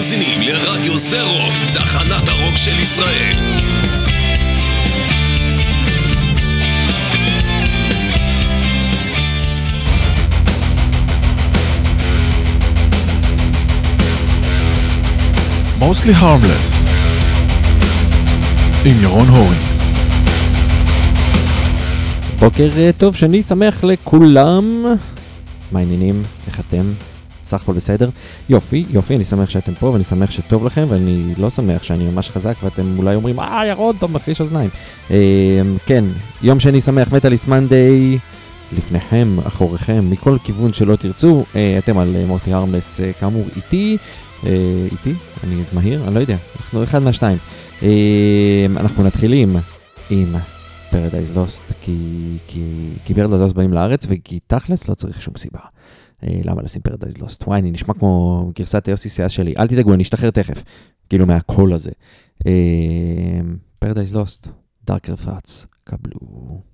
מאזינים לרדיו זה רוק, תחנת הרוק של ישראל. mostly harmless עם ירון הורינג. בוקר אה, טוב, שני שמח לכולם. מה העניינים? איך אתם? סך הכל בסדר? יופי, יופי, אני שמח שאתם פה ואני שמח שטוב לכם ואני לא שמח שאני ממש חזק ואתם אולי אומרים, אה, ירון, טוב, מחליש אוזניים. אה, כן, יום שני שמח, מטאליסט מנדיי. לפניכם, אחוריכם, מכל כיוון שלא תרצו, אה, אתם על אה, מוסי הרמלס, אה, כאמור, איתי, איתי, אני מהיר, אני לא יודע, אנחנו אחד מהשתיים. אה, אנחנו מתחילים עם Paradise Lost, כי, כי, כי Paradise Lost באים לארץ, וכי תכלס לא צריך שום סיבה. אה, למה לשים Paradise Lost? וואי, אני נשמע כמו גרסת היוסי סיאס שלי, אל תדאגו, אני אשתחרר תכף, כאילו מהקול הזה. Paradise Lost, Darker Thoughts, קבלו.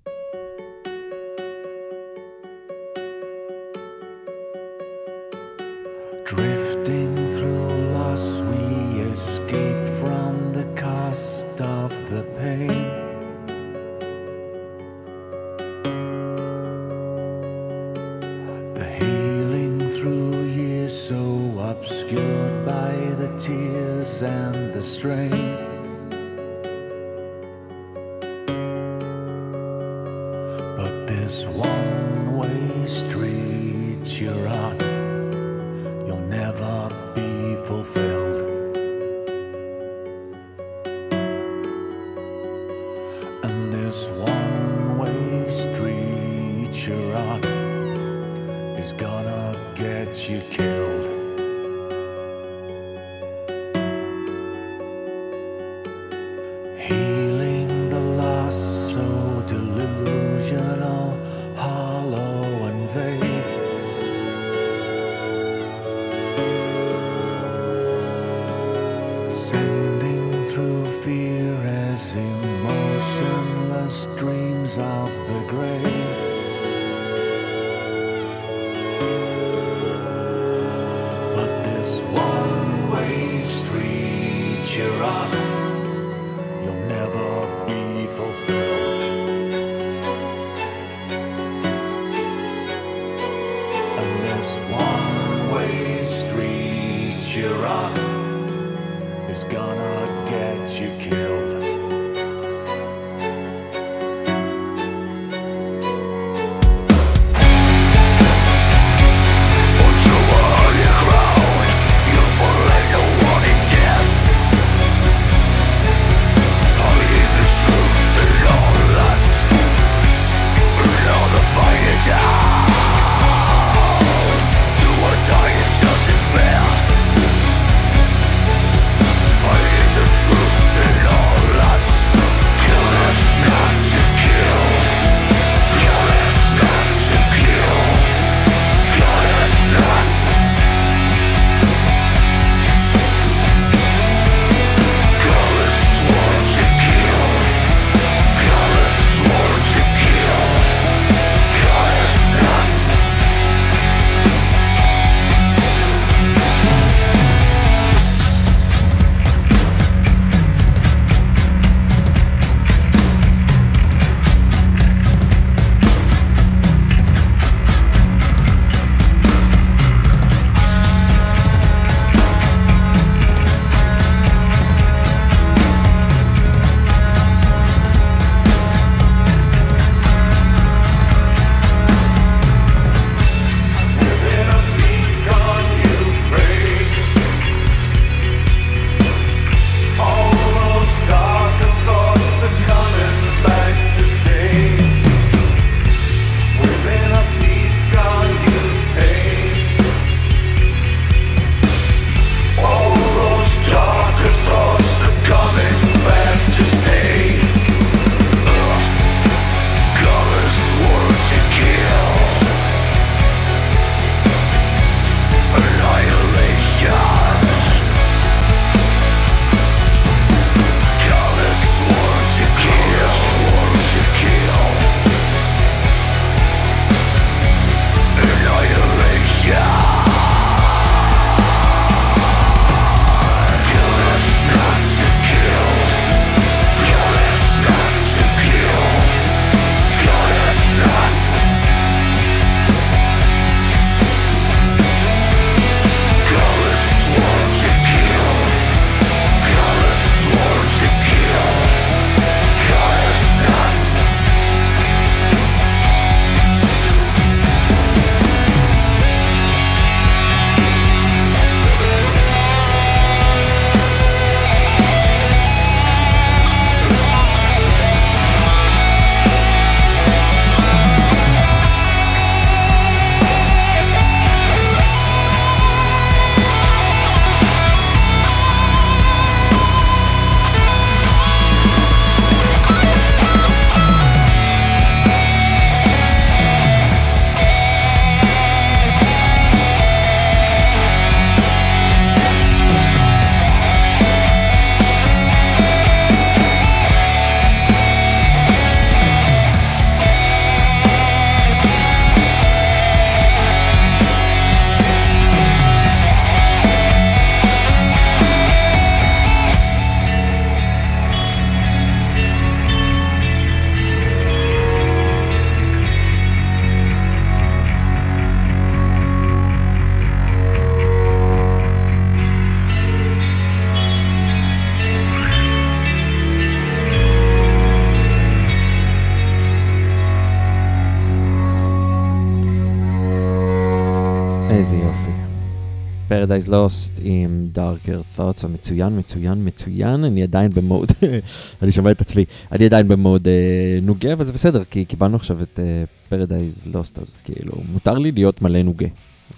Paradise Lost עם Darker Thoughts המצוין, מצוין, מצוין, אני עדיין במוד, אני שומע את עצמי, אני עדיין במוד אה, נוגה, אבל זה בסדר, כי קיבלנו עכשיו את אה, Paradise Lost, אז כאילו, מותר לי להיות מלא נוגה,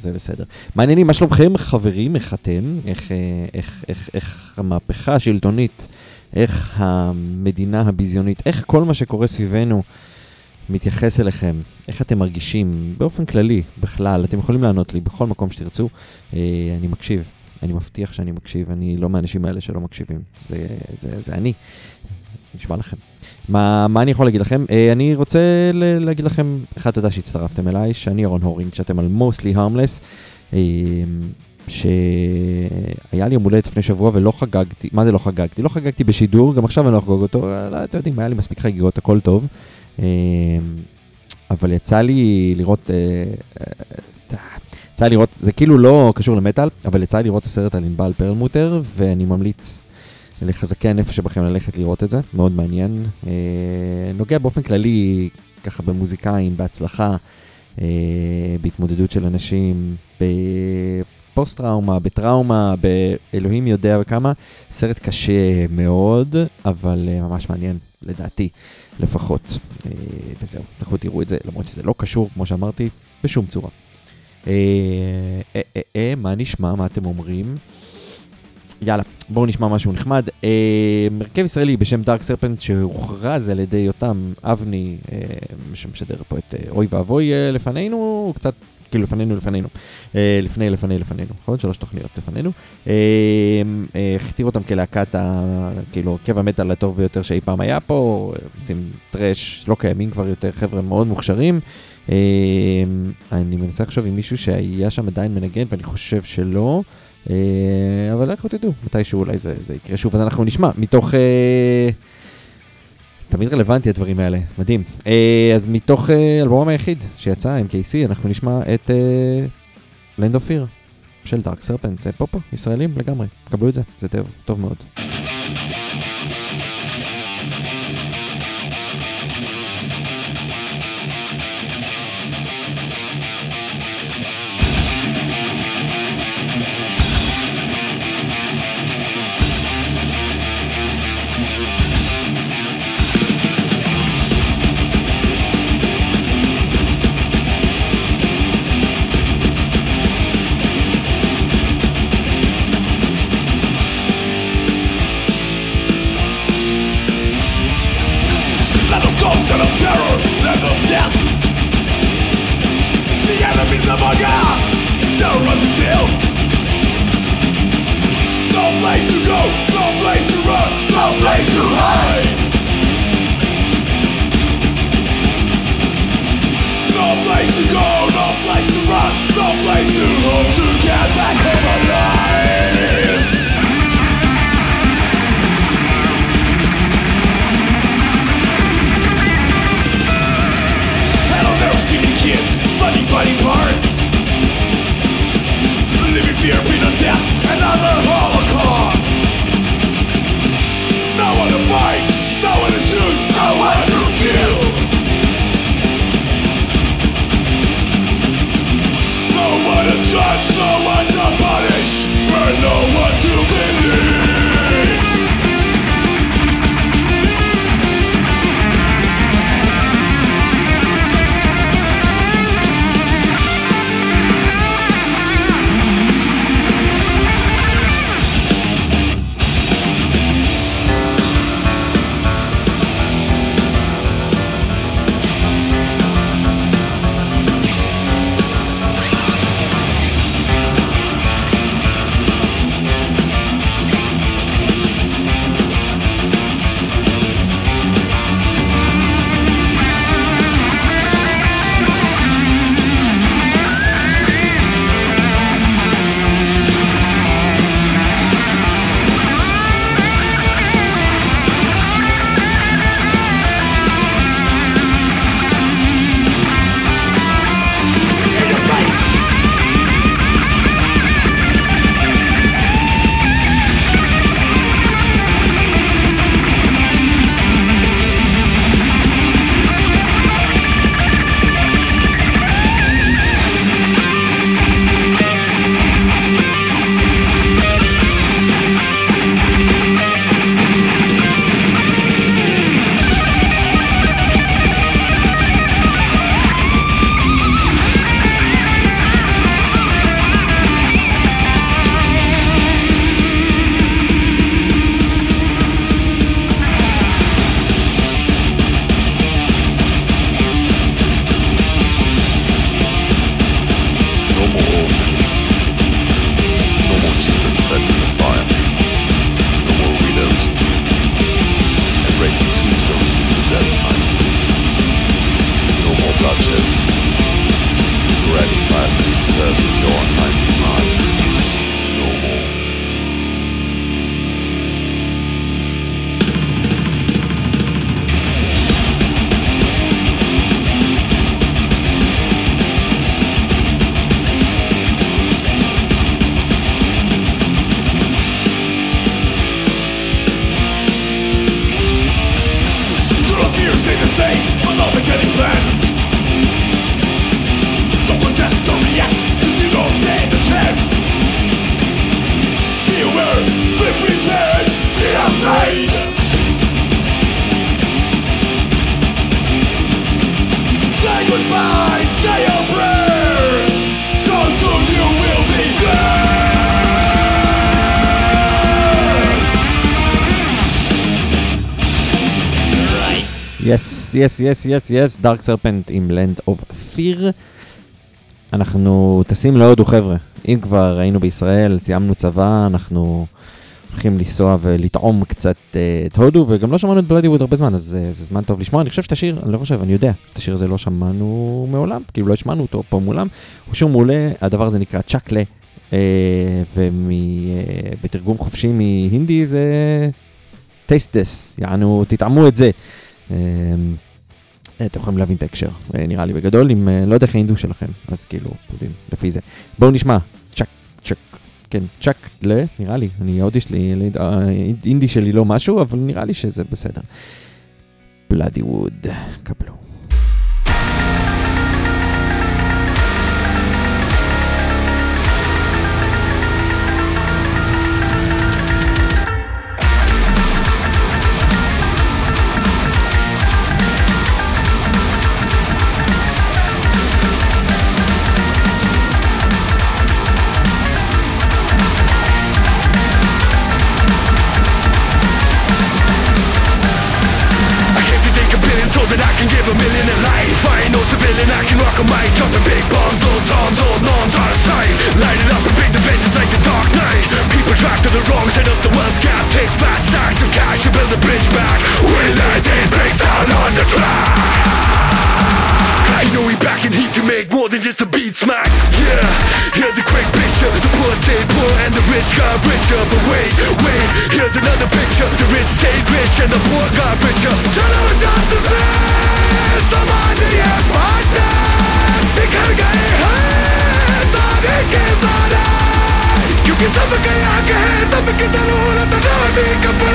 זה בסדר. מה העניינים, מה שלומכם חברים, איך אתם, איך, אה, איך, איך, איך המהפכה השלטונית, איך המדינה הביזיונית, איך כל מה שקורה סביבנו מתייחס אליכם, איך אתם מרגישים באופן כללי, בכלל, אתם יכולים לענות לי בכל מקום שתרצו, אה, אני מקשיב, אני מבטיח שאני מקשיב, אני לא מהאנשים האלה שלא מקשיבים, זה, זה, זה אני, נשמע לכם. מה, מה אני יכול להגיד לכם? אה, אני רוצה להגיד לכם, אחד, תודה שהצטרפתם אליי, שאני אהרון הורינג, שאתם על mostly harmless, אה, שהיה לי יום הולדת לפני שבוע ולא חגגתי, מה זה לא חגגתי? לא חגגתי בשידור, גם עכשיו אני לא אחגוג אותו, לא, אתם יודעים, היה לי מספיק חגיגות, הכל טוב. אה, אבל יצא לי לראות, אה, אה, יצא לי לראות, זה כאילו לא קשור למטאל, אבל יצא לי לראות את הסרט על ענבל פרלמוטר, ואני ממליץ לחזקי הנפש שבכם ללכת לראות את זה, מאוד מעניין. נוגע באופן כללי, ככה במוזיקאים, בהצלחה, בהתמודדות של אנשים, בפוסט-טראומה, בטראומה, באלוהים יודע כמה. סרט קשה מאוד, אבל ממש מעניין, לדעתי, לפחות. אה, וזהו, לכו תראו את זה, למרות שזה לא קשור, כמו שאמרתי, בשום צורה. אה, אה, מה נשמע? מה אתם אומרים? יאללה, בואו נשמע משהו נחמד. מרכב ישראלי בשם דארק סרפנט שהוכרז על ידי יותם אבני, שמשדר פה את אוי ואבוי לפנינו, הוא קצת, כאילו לפנינו לפנינו, אה, לפני לפני לפנינו, נכון? שלוש תוכניות לפנינו. אה, אה, הכתיר אותם כלהקת, ה, כאילו, הרכב המטאל הטוב ביותר שאי פעם היה פה, עושים טראש, לא קיימים כבר יותר, חבר'ה מאוד מוכשרים. אה, אני מנסה לחשוב עם מישהו שהיה שם עדיין מנגן, ואני חושב שלא. אה, אבל לכו תדעו, מתישהו אולי זה, זה יקרה שוב, אז אנחנו נשמע מתוך... אה, תמיד רלוונטי הדברים האלה, מדהים. אה, אז מתוך אה, אלבומם היחיד שיצא, MKC, אנחנו נשמע את אה, Land of Fear של דארק סרפנט, פופו, ישראלים לגמרי, קבלו את זה, זה טוב, טוב מאוד. Yes, yes, yes, yes, Dark Serpent עם Land of Fear. אנחנו טסים להודו, חבר'ה. אם כבר היינו בישראל, סיימנו צבא, אנחנו הולכים לנסוע ולטעום קצת אה, את הודו, וגם לא שמענו את Bloodywood הרבה זמן, אז אה, זה זמן טוב לשמוע. אני חושב שאת השיר, אני לא חושב, אני יודע, את השיר הזה לא שמענו מעולם, כאילו לא השמענו אותו פה מולם. הוא שיר מעולה, הדבר הזה נקרא צ'קלה, אה, ובתרגום חופשי מהינדי זה טייסטס, יענו, תטעמו את זה. אה, אתם יכולים להבין את ההקשר, אה, נראה לי בגדול, אם אה, לא יודע איך ההינדו שלכם, אז כאילו, יודעים, לפי זה. בואו נשמע, צ'ק, צ'ק, כן, צ'ק ל, נראה לי, אני ההודי שלי, האינדי שלי לא משהו, אבל נראה לי שזה בסדר. בלאדי ווד, קבלו. Rock a big bombs, old toms, old norms out of sight. Light it up and bring the vengeance like the dark night. People trapped on the wrong side of the wealth gap. Take fat sacks of cash to build a bridge back. Will that day breaks down on the track. You know we back in heat to make more than just a beat smack. Yeah, here's a quick picture. The poor stayed poor and the rich got richer. But wait, wait, here's another picture. The rich stayed rich and the poor got richer. Them what time to say है partner बिखर गए हैं सारे के सारे। क्योंकि सबके आगे है, सबकी ज़रूरत ना भी मकान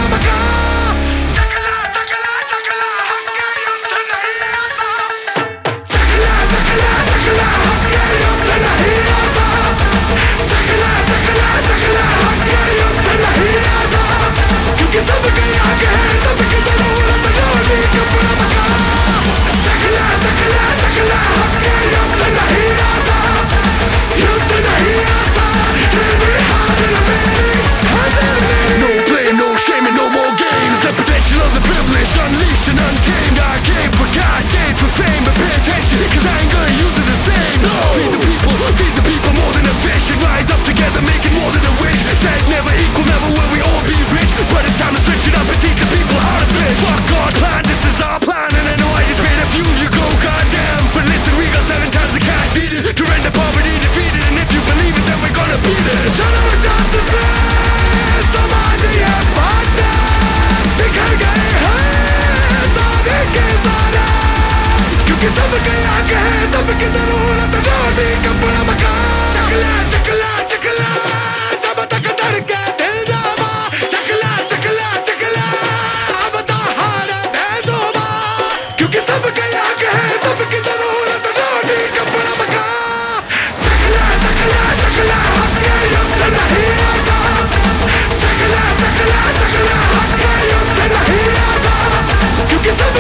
together, making more than a wish Said never equal, never will we all be rich But it's time to switch it up and teach the people how to fish Fuck our plan, this is our plan And I know I just made a few, you go goddamn But listen, we got seven times the cash needed To render poverty defeated And if you believe it, then we're gonna beat it Tell them what time to say समाज ये बांटना बिखर गए हैं सारे के सारे क्योंकि सबके आगे है सबकी जरूरत रोटी कपड़ा मकान चकला चकला चकला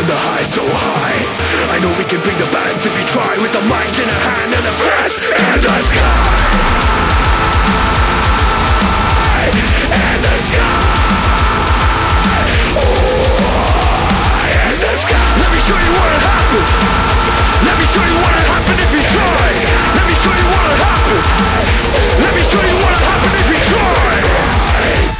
and the high so high. I know we can bring the bands if we try with a mic in a hand and a fist in the sky. In the sky. Oh, in the sky. Let me show you what'll happen. Let me show you what'll happen if you try. Let me show you what'll happen. Let me show you what'll happen if you try.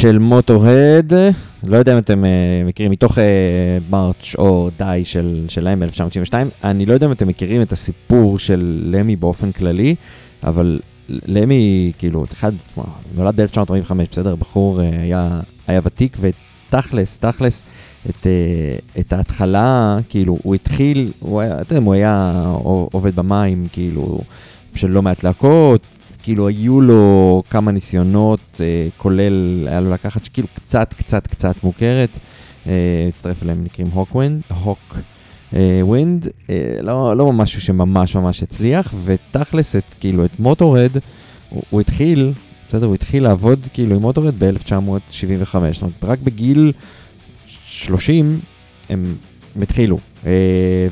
של מוטורד, לא יודע אם אתם אה, מכירים, מתוך מרץ' או די של, שלהם ב-1992, אני לא יודע אם אתם מכירים את הסיפור של למי באופן כללי, אבל למי, כאילו, אחד, נולד ב-1945, בסדר, בחור אה, היה, ותיק, ותכלס, תכלס, את, אה, את ההתחלה, כאילו, הוא התחיל, הוא היה, הוא היה עובד במים, כאילו, של לא מעט להקות, כאילו היו לו כמה ניסיונות, אה, כולל, היה לו להקה שכאילו קצת, קצת, קצת מוכרת. אה, הצטרף אליהם נקראים Hawkwind, Hawkwind, לא, לא משהו שממש ממש הצליח, ותכלס את, כאילו, את Motörhead, הוא, הוא התחיל, בסדר, הוא התחיל לעבוד כאילו עם Motörhead ב-1975, זאת אומרת, רק בגיל 30 הם התחילו, אה,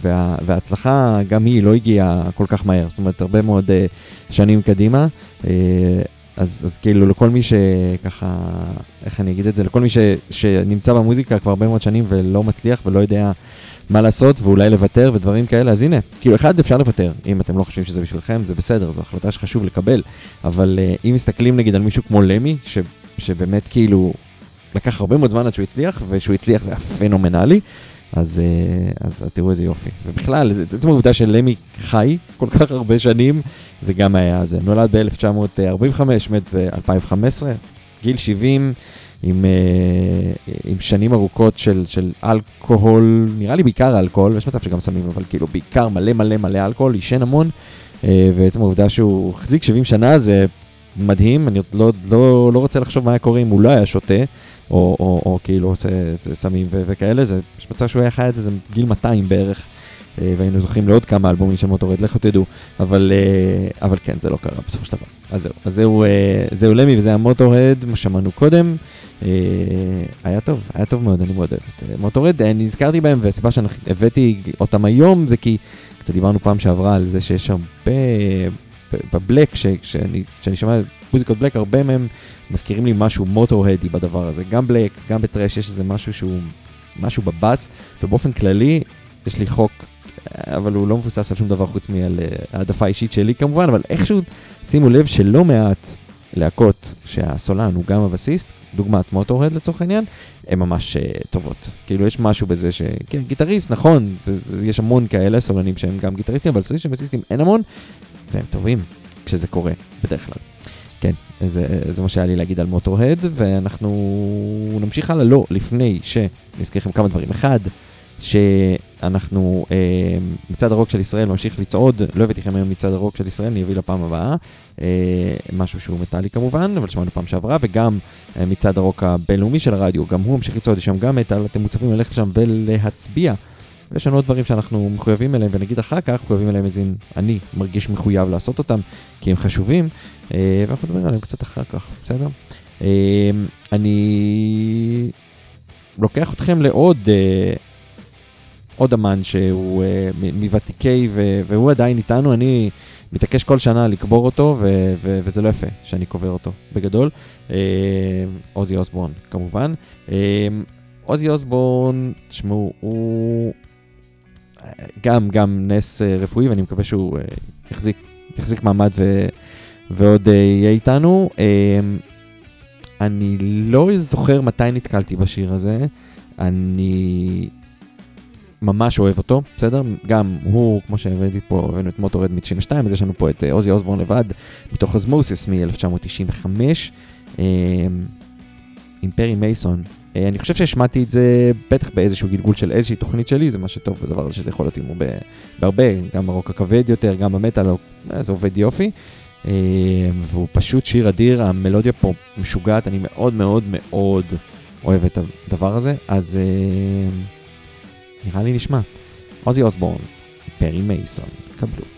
וה, וההצלחה גם היא לא הגיעה כל כך מהר, זאת אומרת, הרבה מאוד אה, שנים קדימה. אה, אז, אז כאילו לכל מי שככה, איך אני אגיד את זה, לכל מי ש, שנמצא במוזיקה כבר הרבה מאוד שנים ולא מצליח ולא יודע מה לעשות ואולי לוותר ודברים כאלה, אז הנה, כאילו אחד אפשר לוותר, אם אתם לא חושבים שזה בשבילכם, זה בסדר, זו החלטה שחשוב לקבל, אבל uh, אם מסתכלים נגיד על מישהו כמו למי, ש, שבאמת כאילו לקח הרבה מאוד זמן עד שהוא הצליח, ושהוא הצליח זה היה פנומנלי, אז, uh, אז, אז תראו איזה יופי. ובכלל, עצם העובדה שלמי חי כל כך הרבה שנים, זה גם היה זה. נולד ב-1945, מת ב-2015, גיל 70. עם, uh, עם שנים ארוכות של, של אלכוהול, נראה לי בעיקר אלכוהול, יש מצב שגם סמים, אבל כאילו בעיקר מלא מלא מלא אלכוהול, עישן המון, uh, ועצם העובדה שהוא החזיק 70 שנה זה מדהים, אני לא, לא, לא רוצה לחשוב מה היה קורה אם הוא לא היה שותה, או, או, או כאילו עושה סמים וכאלה, זה, מצב שהוא היה חי את זה גיל 200 בערך. אה, והיינו זוכים לעוד כמה אלבומים של מוטורד, לכו תדעו, אבל, אבל כן, זה לא קרה בסופו של דבר. אז זהו, אז זהו, זהו למי וזה המוטורד, מה שמענו קודם. אה, היה טוב, היה טוב מאוד, אני מאוד אוהב את אה, מוטורד. נזכרתי בהם, והסיבה שהבאתי אותם היום זה כי קצת דיברנו פעם שעברה על זה שיש הרבה, בבלק, כשאני שומע מוזיקות בלק, הרבה מהם מזכירים לי משהו מוטוהדי בדבר הזה. גם בלק, גם בטרש, יש איזה משהו שהוא, משהו בבאס, ובאופן כללי, יש לי חוק אבל הוא לא מבוסס על שום דבר חוץ מעל אה, העדפה אישית שלי כמובן, אבל איכשהו, שימו לב שלא מעט להקות שהסולן הוא גם הבסיסט, דוגמת מוטורד לצורך העניין, הן ממש uh, טובות. כאילו יש משהו בזה ש... כן, גיטריסט, נכון, יש המון כאלה סולנים שהם גם גיטריסטים, אבל סולנים שהם בסיסטים אין המון, והם טובים כשזה קורה, בדרך כלל. כן, זה, זה מה שהיה לי להגיד על מוטורד, ואנחנו נמשיך הלאה, לא, לפני שאני אזכיר לכם כמה דברים. אחד, שאנחנו, אה, מצעד הרוק של ישראל ממשיך לצעוד, לא הבאתי לכם היום מצעד הרוק של ישראל, אני אביא לפעם הבאה, אה, משהו שהוא מטאלי כמובן, אבל שמענו פעם שעברה, וגם אה, מצעד הרוק הבינלאומי של הרדיו, גם הוא ממשיך לצעוד, יש שם גם מטאל, אתם מוצפים ללכת לשם ולהצביע. ויש לנו עוד דברים שאנחנו מחויבים אליהם, ונגיד אחר כך, מחויבים אליהם איזה, אני מרגיש מחויב לעשות אותם, כי הם חשובים, אה, ואנחנו נדבר עליהם קצת אחר כך, בסדר? אה, אני לוקח אתכם לעוד... אה, עוד אמן שהוא מוותיקי והוא עדיין איתנו, אני מתעקש כל שנה לקבור אותו ו- ו- וזה לא יפה שאני קובר אותו בגדול. Uh, עוזי אוסבורן כמובן. Uh, עוזי אוסבורן, תשמעו, הוא גם, גם נס uh, רפואי ואני מקווה שהוא uh, יחזיק, יחזיק מעמד ו- ועוד uh, יהיה איתנו. Uh, אני לא זוכר מתי נתקלתי בשיר הזה. אני ממש אוהב אותו, בסדר? גם הוא, כמו שהבאתי פה, הבאנו את מוטורד מ-92, אז יש לנו פה את אה, עוזי אוסבורן לבד, מתוך אוזמוסס מ-1995, אה, עם פרי מייסון. אה, אני חושב שהשמעתי את זה בטח באיזשהו גלגול של איזושהי תוכנית שלי, זה מה שטוב בדבר הזה שזה יכול להיות עם בהרבה, גם ברוק הכבד יותר, גם במטאל, זה עובד יופי. והוא פשוט שיר אדיר, המלודיה פה משוגעת, אני מאוד מאוד מאוד אוהב את הדבר הזה, אז... נראה לי נשמע. עוזי אוסבורן, פרי מייסון, קבלו.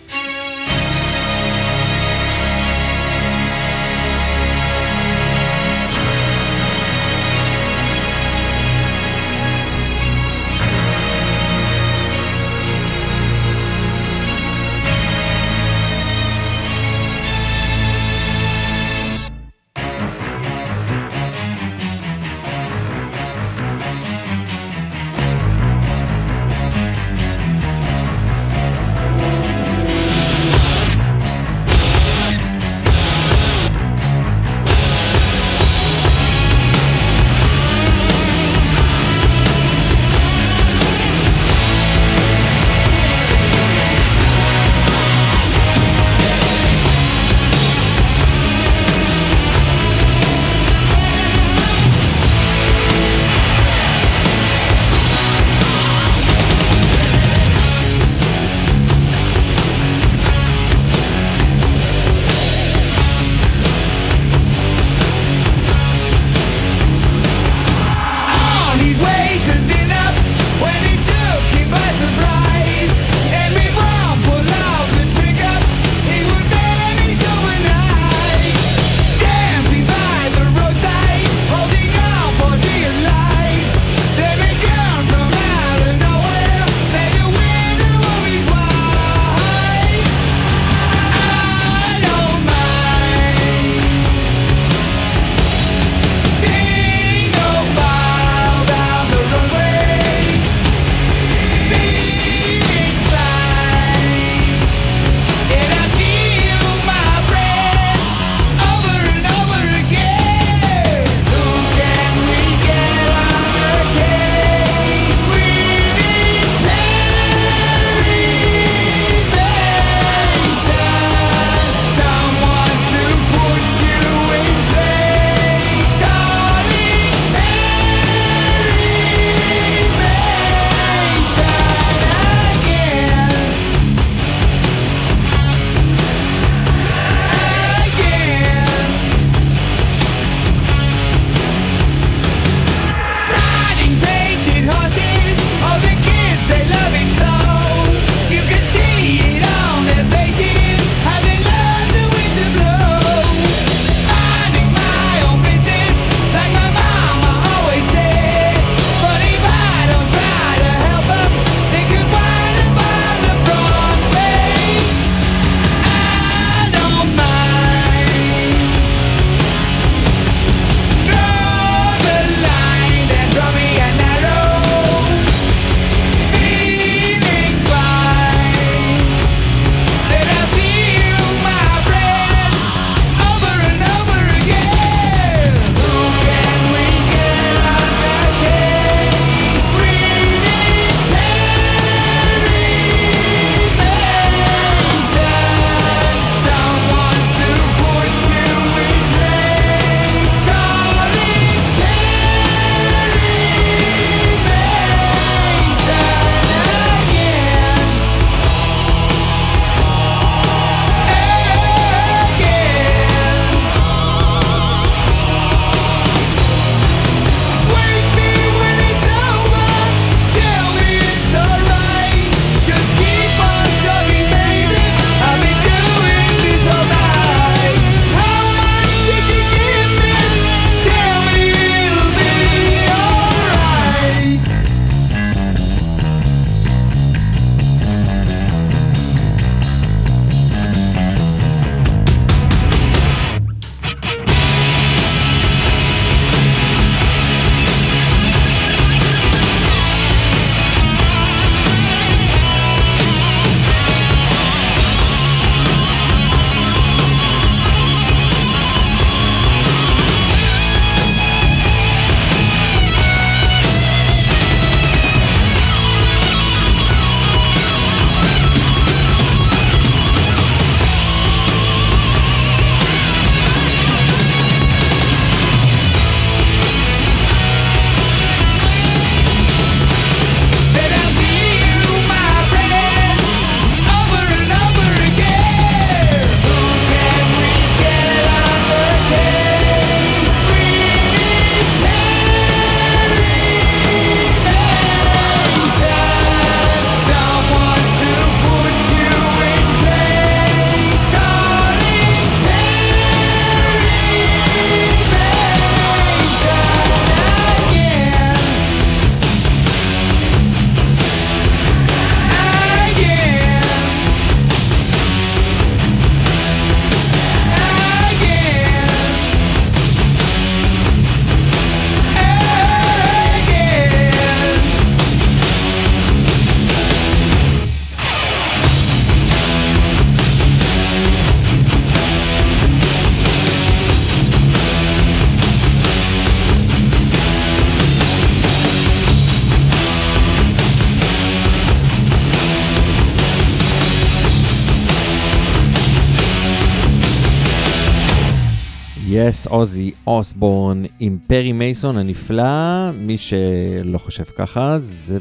יס, עוזי אוסבורן עם פרי מייסון הנפלא, מי שלא חושב ככה, זה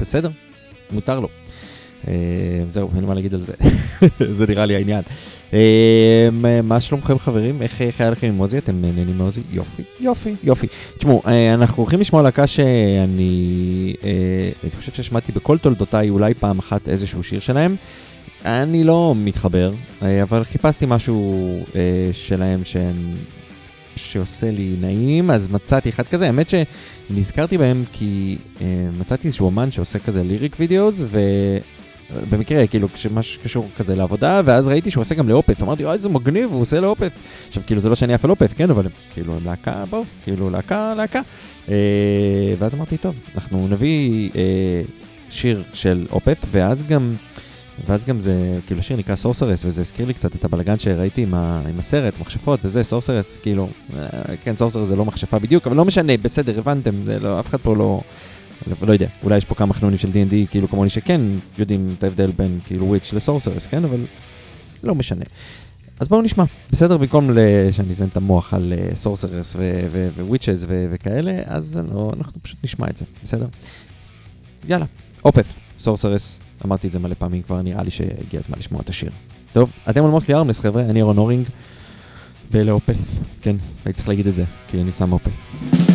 בסדר, מותר לו. אה, זהו, אין מה להגיד על זה, זה נראה לי העניין. אה, מה שלומכם חברים? איך היה לכם עם עוזי? אתם נהנים מעוזי? יופי, יופי, יופי. תשמעו, אה, אנחנו הולכים לשמוע להקה שאני אני חושב ששמעתי בכל תולדותיי אולי פעם אחת איזשהו שיר שלהם. אני לא מתחבר, אה, אבל חיפשתי משהו אה, שלהם שהם, שעושה לי נעים, אז מצאתי אחד כזה. האמת שנזכרתי בהם כי אה, מצאתי איזשהו אומן שעושה כזה ליריק וידאוס, ובמקרה, כאילו, מה שקשור כזה לעבודה, ואז ראיתי שהוא עושה גם לאופת, אמרתי, אוי, איזה מגניב, הוא עושה לאופת. עכשיו, כאילו, זה לא שאני עף על אופת, כן, אבל כאילו, להקה, בואו, כאילו, להקה, להקה. אה, ואז אמרתי, טוב, אנחנו נביא אה, שיר של Opeth, ואז גם... ואז גם זה, כאילו השיר נקרא Sorceress, וזה הזכיר לי קצת את הבלגן שראיתי עם, ה, עם הסרט, מכשפות וזה, sorceress, כאילו, אה, כן, sorceress זה לא מכשפה בדיוק, אבל לא משנה, בסדר, הבנתם, זה לא, אף אחד פה לא, לא, לא יודע, אולי יש פה כמה חנונים של D&D, כאילו כמוני שכן יודעים את ההבדל בין כאילו witch ל sorceress, כן, אבל לא משנה. אז בואו נשמע, בסדר? במקום שאני אזיין את המוח על sorceress witches וכאלה, אז לא, אנחנו פשוט נשמע את זה, בסדר? יאללה, Opeth, Sorceress, אמרתי את זה מלא פעמים כבר, נראה לי שהגיע הזמן לשמוע את השיר. טוב, אתם על Mostly Harmless חבר'ה, אני ירון הורינג, ול Opeth, כן, הייתי צריך להגיד את זה, כי אני שם Opeth.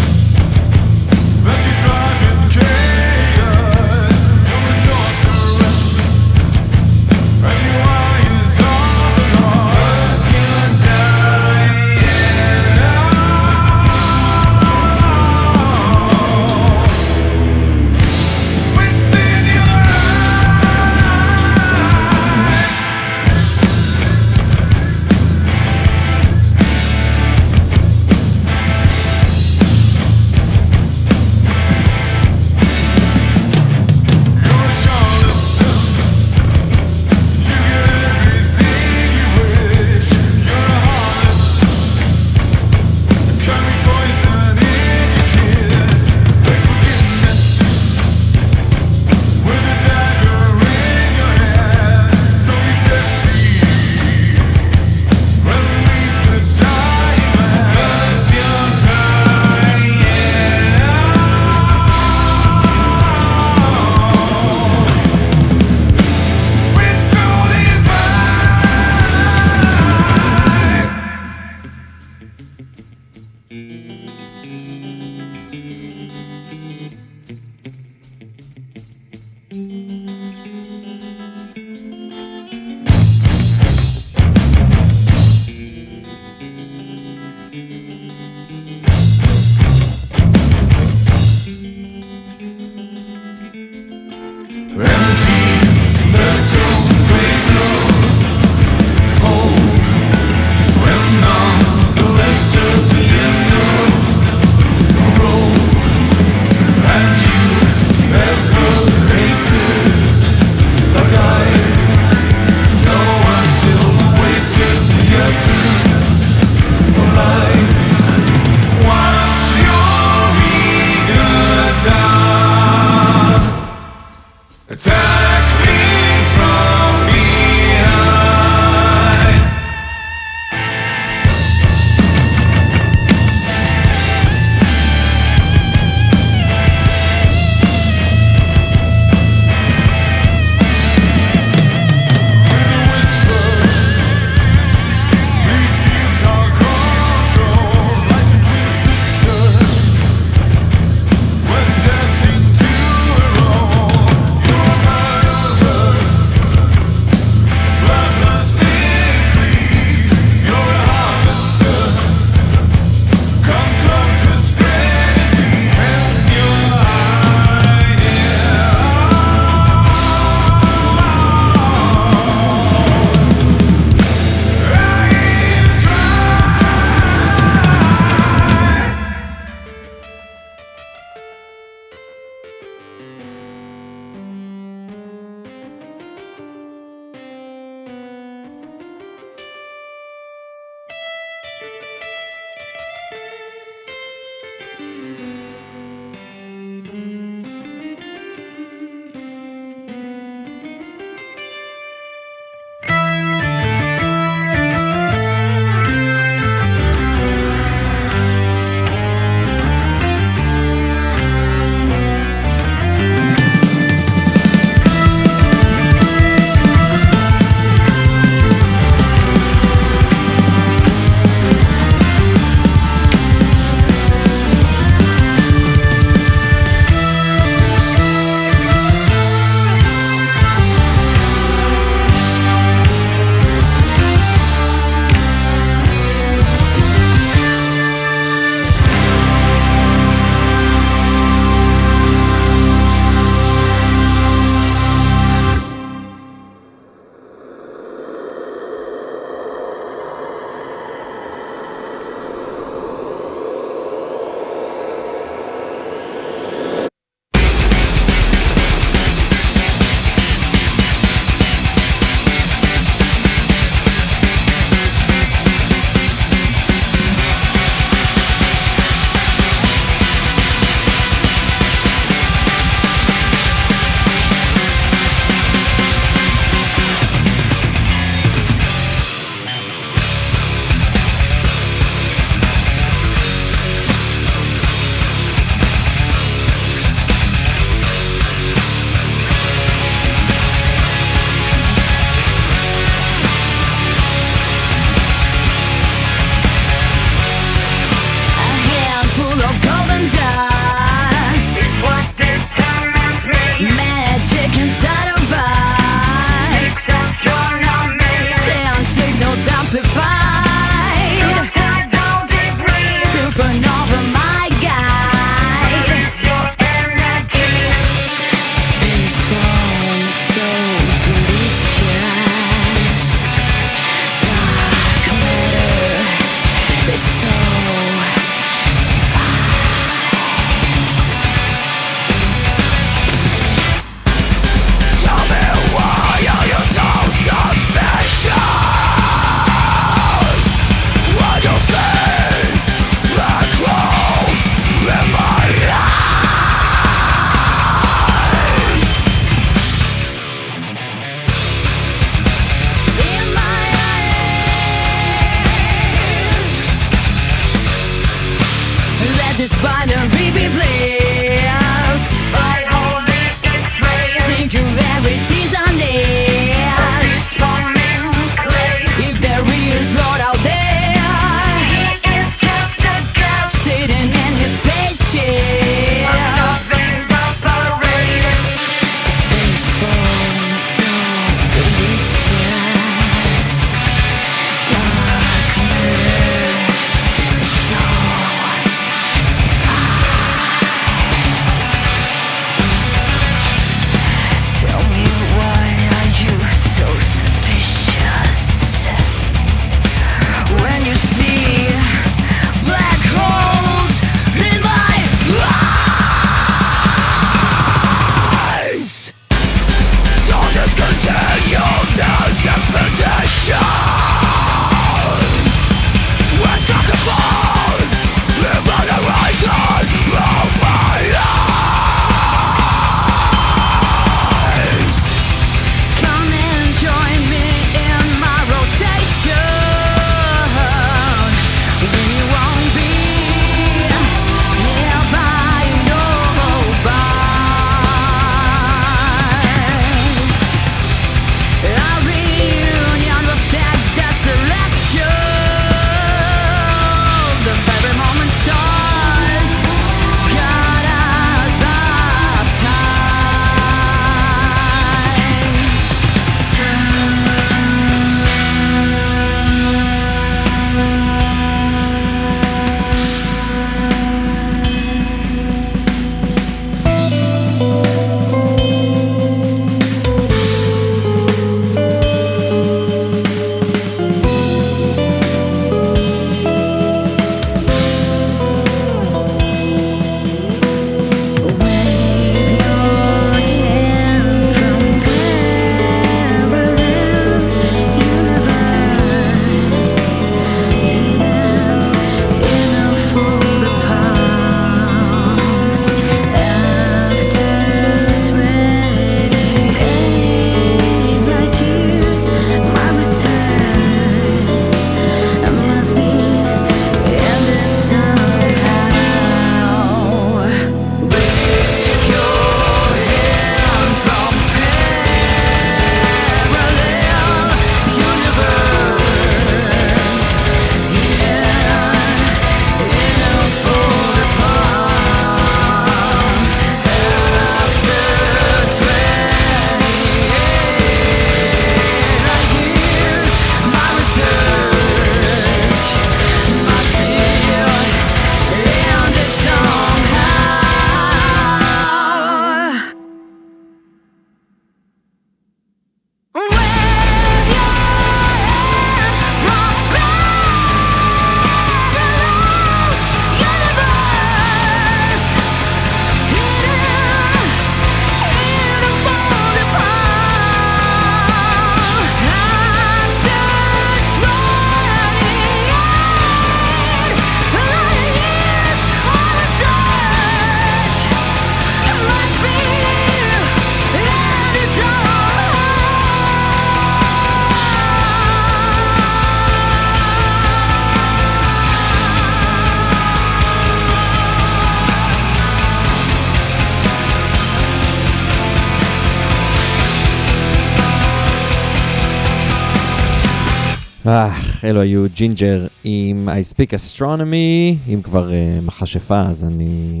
אלו היו Jinjer עם I Speak Astronomy, אם כבר uh, מכשפה אז אני...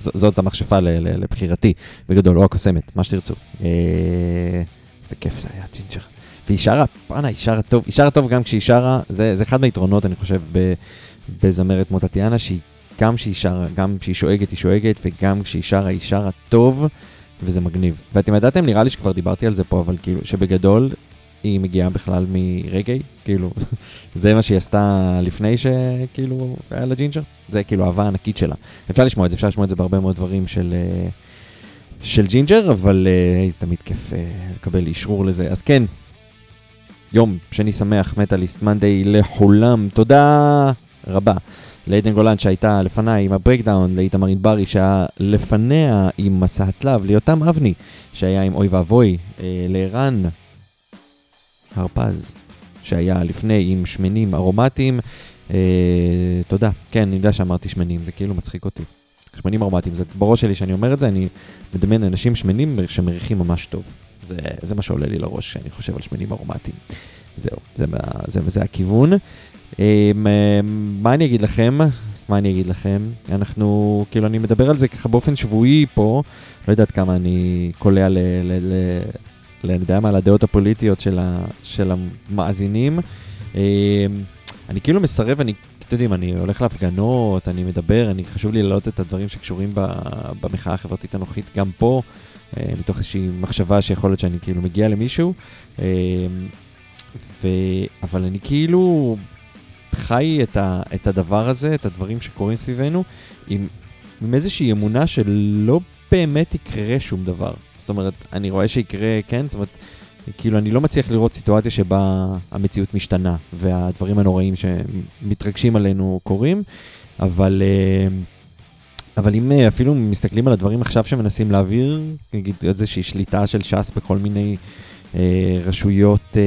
ז- זאת המכשפה ל- ל- לבחירתי, בגדול, או הקוסמת, מה שתרצו. אה, איזה כיף זה היה, Jinjer. והיא שרה, פאנה, היא שרה טוב, היא שרה טוב גם כשהיא שרה, זה, זה אחד מהיתרונות, אני חושב, ב, בזמרת כמו טטיאנה, שהיא גם כשהיא שרה, גם כשהיא שואגת, היא שואגת, וגם כשהיא שרה, היא שרה טוב, וזה מגניב. ואתם ידעתם, נראה לי שכבר דיברתי על זה פה, אבל כאילו, שבגדול, היא מגיעה בכלל מרגאיי, כאילו, זה מה שהיא עשתה לפני שכאילו היה לה Jinjer, זה כאילו האהבה הענקית שלה. אפשר לשמוע את זה, אפשר לשמוע את זה בהרבה מאוד דברים של, אה, של Jinjer, אבל אה, זה תמיד כיף אה, לקבל אישרור לזה. אז כן, יום שני שמח, Metalist Monday לכולם, תודה רבה. לעדן גולן שהייתה לפניי עם ה Breakdown, לאיתמר ענברי שהיה לפניה עם מסע הצלב, ליותם אבני שהיה עם אוי ואבוי, אה, לערן הרפז שהיה לפני עם שמנים ארומטיים. אה, תודה. כן, אני יודע שאמרתי שמנים, זה כאילו מצחיק אותי. שמנים ארומטיים, זה בראש שלי שאני אומר את זה, אני מדמיין אנשים שמנים שמריחים ממש טוב. זה, זה מה שעולה לי לראש כשאני חושב על שמנים ארומטיים. זהו, זה, מה- זה, זה הכיוון. אה, מה אני אגיד לכם? מה אני אגיד לכם? אנחנו, כאילו, אני מדבר על זה ככה באופן שבועי פה, לא יודעת כמה אני קולע. ל, ל ל- אני יודע מה, לדעות הפוליטיות של, ה, של המאזינים. אה, אני כאילו מסרב, אני, אתם יודעים, אני הולך להפגנות, אני מדבר, אני חשוב לי להעלות את הדברים שקשורים ב, במחאה החברתית הנוכחית גם פה, אה, מתוך איזושהי מחשבה שיכול להיות שאני כאילו מגיע למישהו. אה, ו... אבל אני כאילו חי את, ה, את הדבר הזה, את הדברים שקורים סביבנו, עם, עם איזושהי אמונה שלא באמת יקרה שום דבר. זאת אומרת, אני רואה שיקרה, כן? זאת אומרת, כאילו, אני לא מצליח לראות סיטואציה שבה המציאות משתנה, והדברים הנוראים שמתרגשים עלינו קורים, אבל... אה, אבל אם אה, אפילו מסתכלים על הדברים עכשיו שמנסים להעביר, נגיד איזושהי שליטה של ש"ס בכל מיני אה, רשויות אה,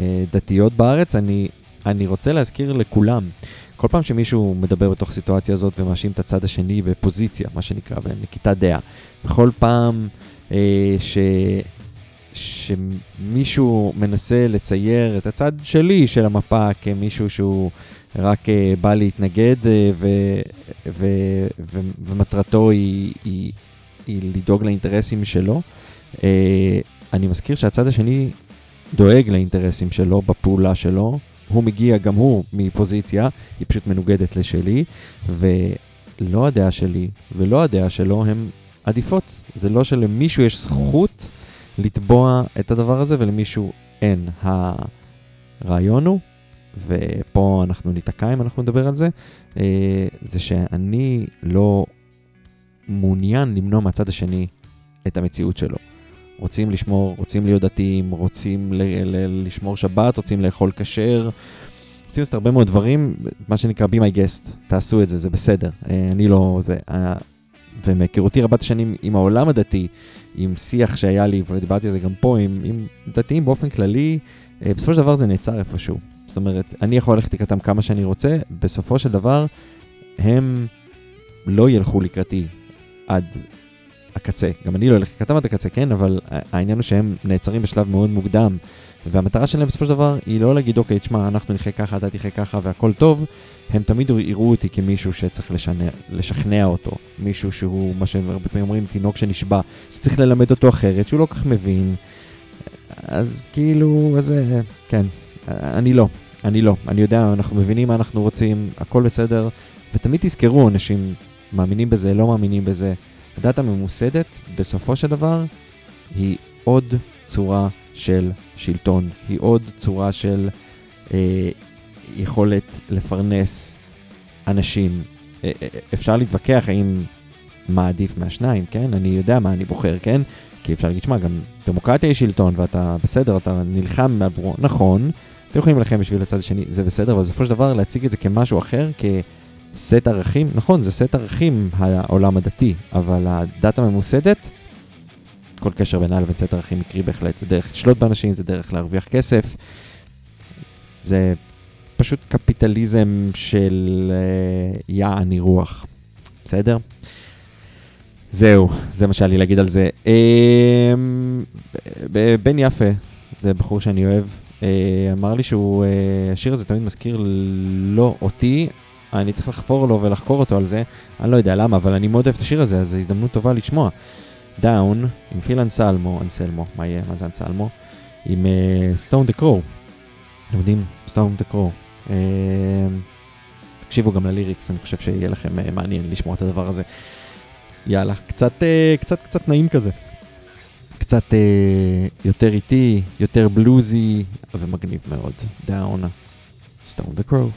אה, דתיות בארץ, אני, אני רוצה להזכיר לכולם, כל פעם שמישהו מדבר בתוך הסיטואציה הזאת ומאשים את הצד השני בפוזיציה, מה שנקרא, בנקיטת דעה, בכל פעם ש... שמישהו מנסה לצייר את הצד שלי של המפה כמישהו שהוא רק אה, בא להתנגד אה, ו, ו, ו, ומטרתו היא, היא, היא לדאוג לאינטרסים שלו. אה, אני מזכיר שהצד השני דואג לאינטרסים שלו בפעולה שלו. הוא מגיע גם הוא מפוזיציה, היא פשוט מנוגדת לשלי, ולא הדעה שלי ולא הדעה שלו הן עדיפות. זה לא שלמישהו יש זכות לתבוע את הדבר הזה ולמישהו אין. הרעיון הוא, ופה אנחנו ניתקע אם אנחנו נדבר על זה, אה, זה שאני לא מעוניין למנוע מהצד השני את המציאות שלו. רוצים לשמור, רוצים להיות דתיים, רוצים ל- ל- לשמור שבת, רוצים לאכול כשר, רוצים לעשות הרבה מאוד דברים, מה שנקרא be my guest, תעשו את זה, זה בסדר. אה, אני לא, זה, אה, ומהיכרותי רבת השנים עם העולם הדתי, עם שיח שהיה לי, ודיברתי על זה גם פה, עם, עם דתיים באופן כללי, אה, בסופו של דבר זה נעצר איפשהו. זאת אומרת, אני יכול ללכת לקראתם כמה שאני רוצה, בסופו של דבר הם לא ילכו לקראתי עד הקצה. גם אני לא אלך לקראתם עד הקצה, כן, אבל העניין הוא שהם נעצרים בשלב מאוד מוקדם, והמטרה שלהם בסופו של דבר היא לא להגיד, אוקיי, תשמע, אנחנו נחיה ככה, אתה תחיה ככה והכל טוב, הם תמיד יראו אותי כמישהו שצריך לשנע, לשכנע אותו, מישהו שהוא, מה שהם הרבה פעמים אומרים, תינוק שנשבע, שצריך ללמד אותו אחרת, שהוא לא כך מבין. אז כאילו, אז אה, כן, אני לא, אני לא. אני יודע, אנחנו מבינים מה אנחנו רוצים, הכל בסדר, ותמיד תזכרו, אנשים מאמינים בזה, לא מאמינים בזה. הדת הממוסדת, בסופו של דבר, היא עוד צורה של שלטון, היא עוד צורה של אה, יכולת לפרנס אנשים. אפשר להתווכח האם מה עדיף מהשניים, כן? אני יודע מה אני בוחר, כן? כי אפשר להגיד, שמע, גם דמוקרטיה היא שלטון, ואתה בסדר, אתה נלחם מעבורו, נכון, אתם יכולים להילחם בשביל הצד השני, זה בסדר, אבל בסופו של דבר להציג את זה כמשהו אחר, כסט ערכים, נכון, זה סט ערכים, העולם הדתי, אבל הדת הממוסדת, כל קשר בינה לבין סט ערכים מקרי בהחלט, זה דרך לשלוט באנשים, זה דרך להרוויח כסף, זה פשוט קפיטליזם של uh, יעני רוח, בסדר? זהו, זה מה שהיה לי להגיד על זה. ב- בן יפה, זה בחור שאני אוהב, אה, אמר לי שהוא, אה, השיר הזה תמיד מזכיר לו, אותי, אני צריך לחפור לו ולחקור אותו על זה, אני לא יודע למה, אבל אני מאוד אוהב את השיר הזה, אז זו הזדמנות טובה לשמוע. Down, עם פיל אנסלמו, אנסלמו, מה יהיה, מה זה אנסלמו? עם Stone the Crow. אתם יודעים, Stone the Crow. תקשיבו גם ל lyrics, אני חושב שיהיה לכם אה, מעניין לשמוע את הדבר הזה. יאללה, קצת, אה, קצת, קצת נעים כזה. קצת אה, יותר איטי, יותר בלוזי, ומגניב מאוד. Down, Stone the Crow.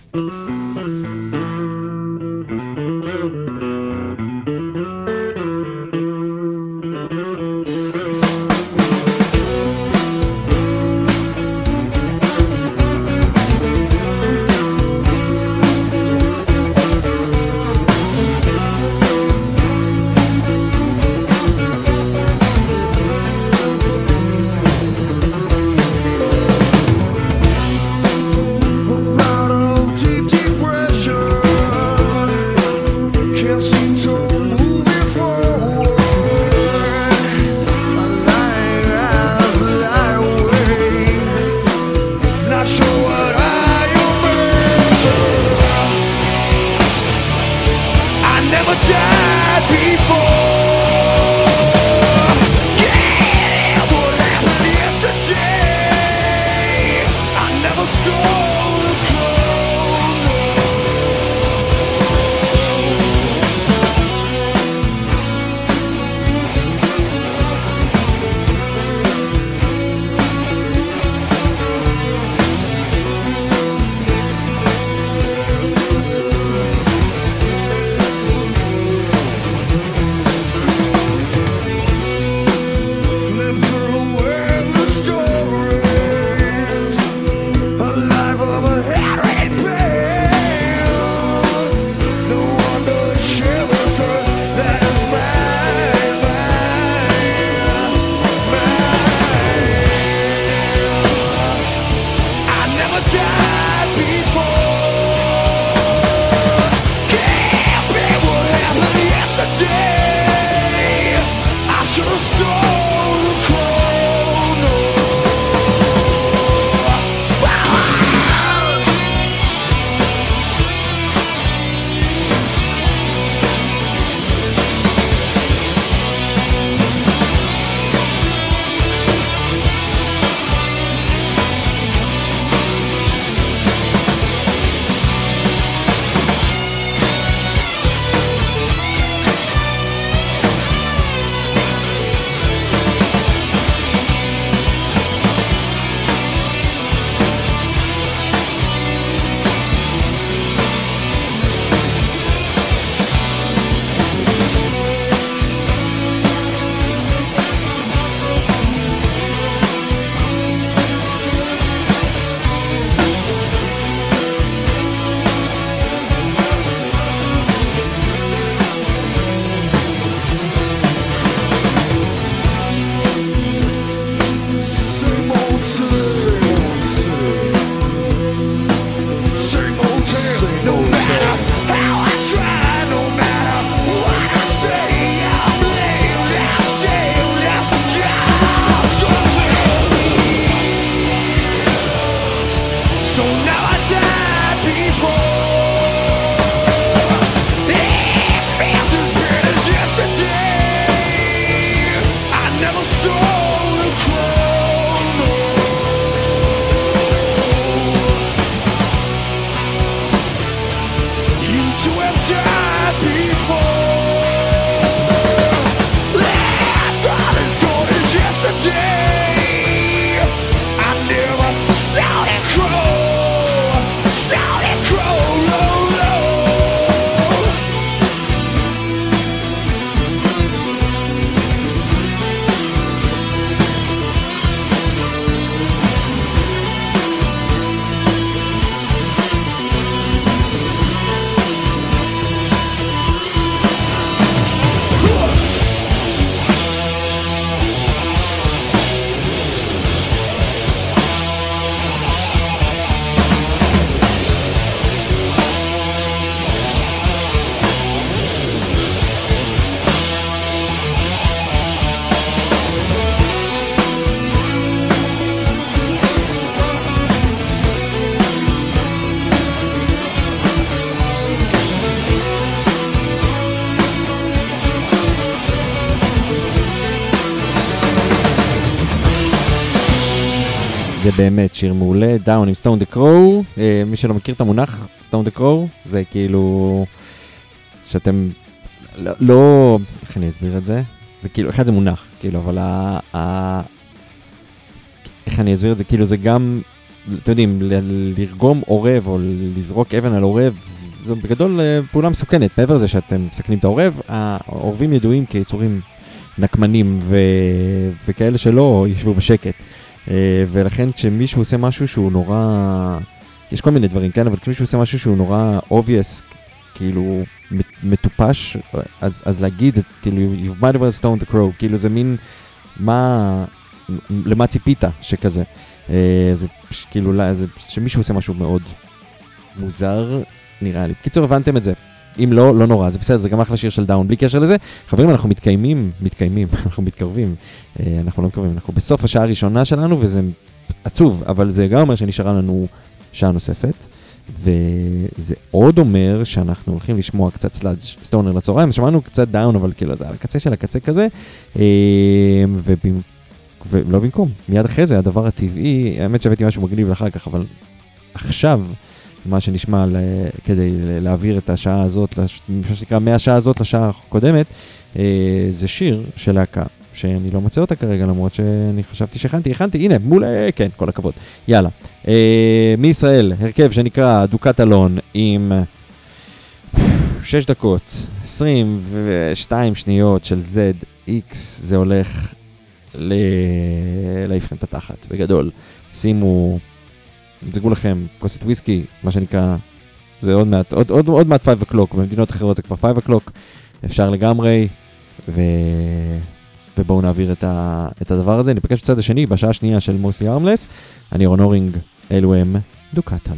באמת שיר מעולה, Down עם Stone the Crow, מי שלא מכיר את המונח stone the crow, זה כאילו שאתם לא, לא, איך אני אסביר את זה? זה כאילו, אחד זה מונח, כאילו, אבל ה... ה איך אני אסביר את זה? כאילו זה גם, אתם יודעים, ל- לרגום עורב או לזרוק אבן על עורב, זו בגדול אה, פעולה מסוכנת. מעבר לזה שאתם מסכנים את העורב, העורבים ידועים כיצורים נקמנים ו... וכאלה שלא ישבו בשקט. אה, ולכן כשמישהו עושה משהו שהוא נורא... יש כל מיני דברים, כן? אבל כשמישהו עושה משהו שהוא נורא obvious, כאילו מטופש, אז, אז להגיד, כאילו, you've might have stoned the crow, כאילו זה מין, מה, למה ציפית שכזה. אה, זה כאילו, לא, זה שמישהו עושה משהו מאוד מוזר, נראה לי. בקיצור, הבנתם את זה. אם לא, לא נורא, זה בסדר, זה גם אחלה שיר של Down, בלי קשר לזה. חברים, אנחנו מתקיימים, מתקיימים, אנחנו מתקרבים. אה, אנחנו לא מתקרבים, אנחנו בסוף השעה הראשונה שלנו, וזה עצוב, אבל זה גם אומר שנשארה לנו שעה נוספת. וזה עוד אומר שאנחנו הולכים לשמוע קצת sludge stoner לצהריים, שמענו קצת Down, אבל כאילו זה על הקצה של הקצה כזה, אה, ובמ... ולא במקום, מיד אחרי זה הדבר הטבעי, האמת שהבאתי משהו מגניב לאחר כך, אבל עכשיו, מה שנשמע ל... כדי להעביר את השעה הזאת. מה שנקרא מהשעה הזאת לשעה הקודמת, אה, זה שיר של להקה. שאני לא מוצא אותה כרגע, למרות שאני חשבתי שהכנתי, הכנתי, הנה, מול, אה, כן, כל הכבוד. יאללה. אה, מישראל, הרכב שנקרא דוקת אלון עם 6 דקות, 22 שניות של ZX, זה הולך ל... להעיף את התחת, בגדול. שימו, תזגו לכם כוסת וויסקי, מה שנקרא, זה עוד מעט, עוד, עוד, עוד מעט 5 o'clock, במדינות אחרות זה כבר 5 o'clock, אפשר לגמרי, ו... ובואו נעביר את, ה, את הדבר הזה. ניפגש בצד השני בשעה השנייה של מוסלי ארמלס. אני רון אורינג, אלו הם דוקת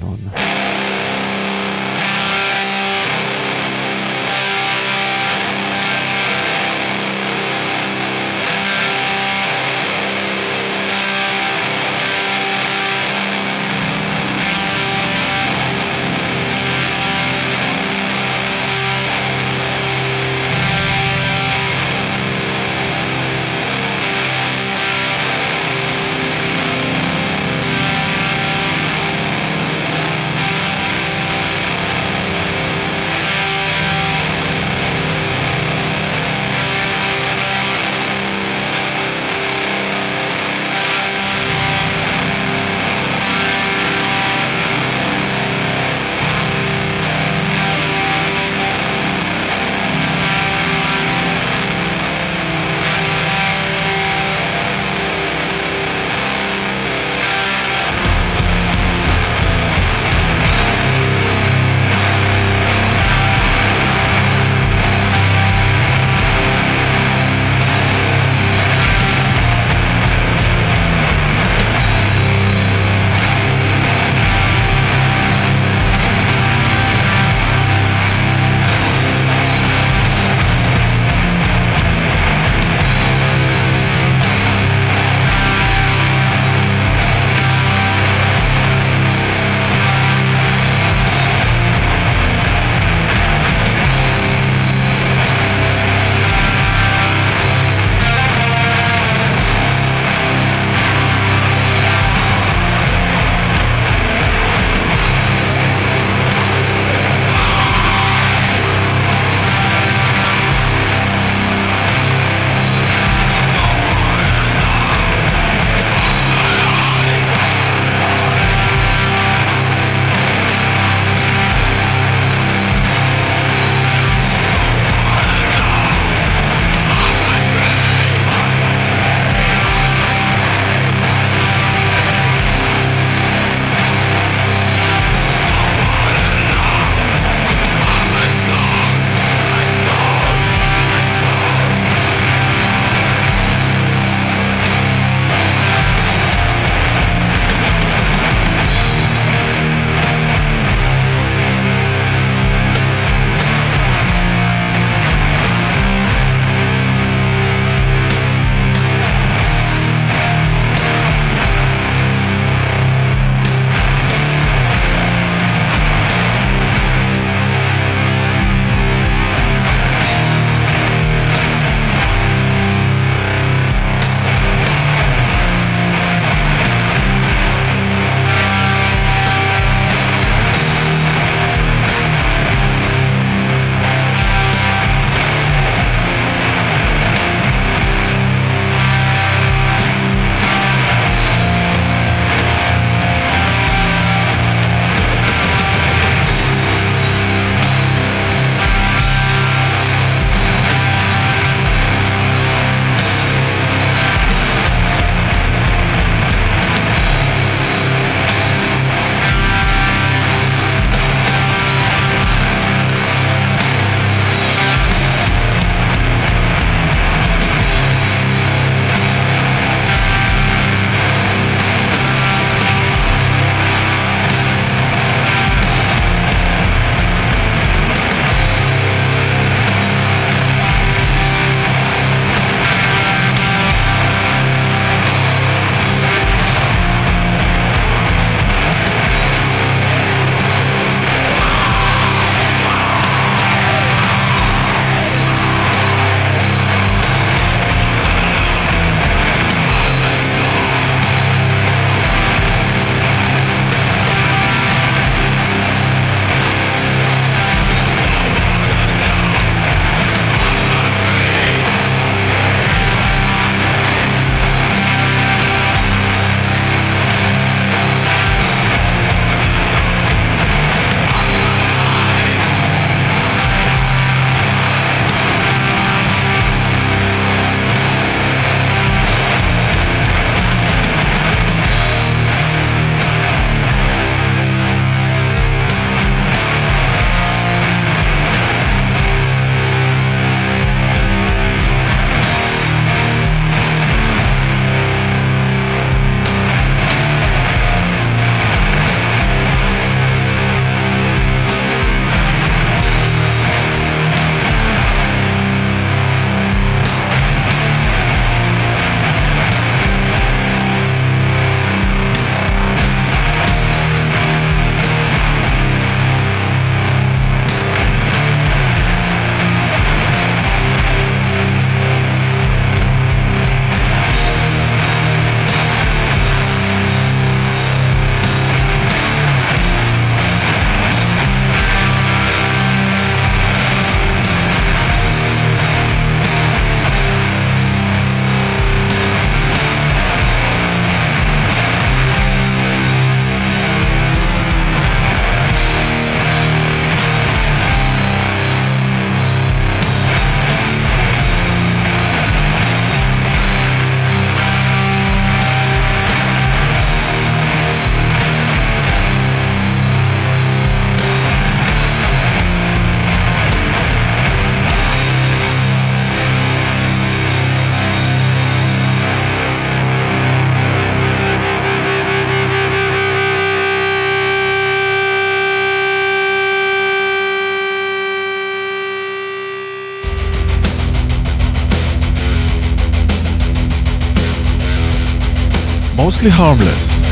mostly harmless.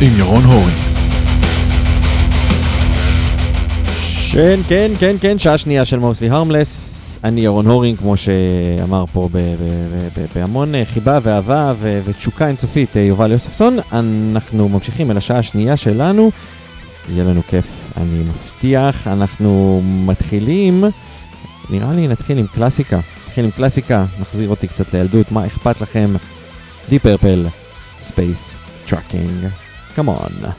עם ירון הורינג. כן, כן, כן, כן, שעה שנייה של מוסלי הרמלס. אני ירון הורינג, כמו שאמר פה בהמון אה, חיבה ואהבה ותשוקה אינסופית אה, יובל יוספסון. אנחנו ממשיכים אל השעה השנייה שלנו. יהיה לנו כיף, אני מבטיח. אנחנו מתחילים, נראה לי נתחיל עם קלאסיקה. נתחיל עם קלאסיקה, נחזיר אותי קצת לילדות, מה אכפת לכם? Deep Purple, Space Trucking. Come on.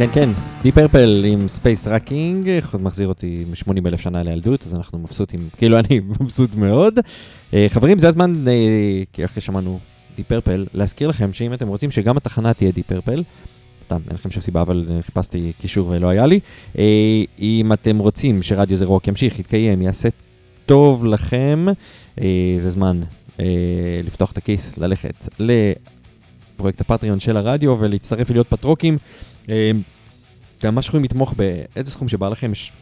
כן, כן, Deep Purple עם Space Truckin', מחזיר אותי מ-80 אלף שנה לילדות, אז אנחנו מבסוטים, כאילו אני מבסוט מאוד. אה, חברים, זה הזמן, אה, אחרי שמענו Deep Purple, להזכיר לכם שאם אתם רוצים שגם התחנה תהיה Deep Purple, סתם, אין לכם שום סיבה, אבל אה, חיפשתי קישור ולא היה לי. אם אתם רוצים שרדיו זה רוק ימשיך, יתקיים, יעשה טוב לכם, זה זמן לפתוח את הכיס, ללכת לפרויקט ה Patreon של הרדיו ולהצטרף ולהיות פטרוקים. אה, גם ממש יכולים לתמוך באיזה סכום שבא לכם, יש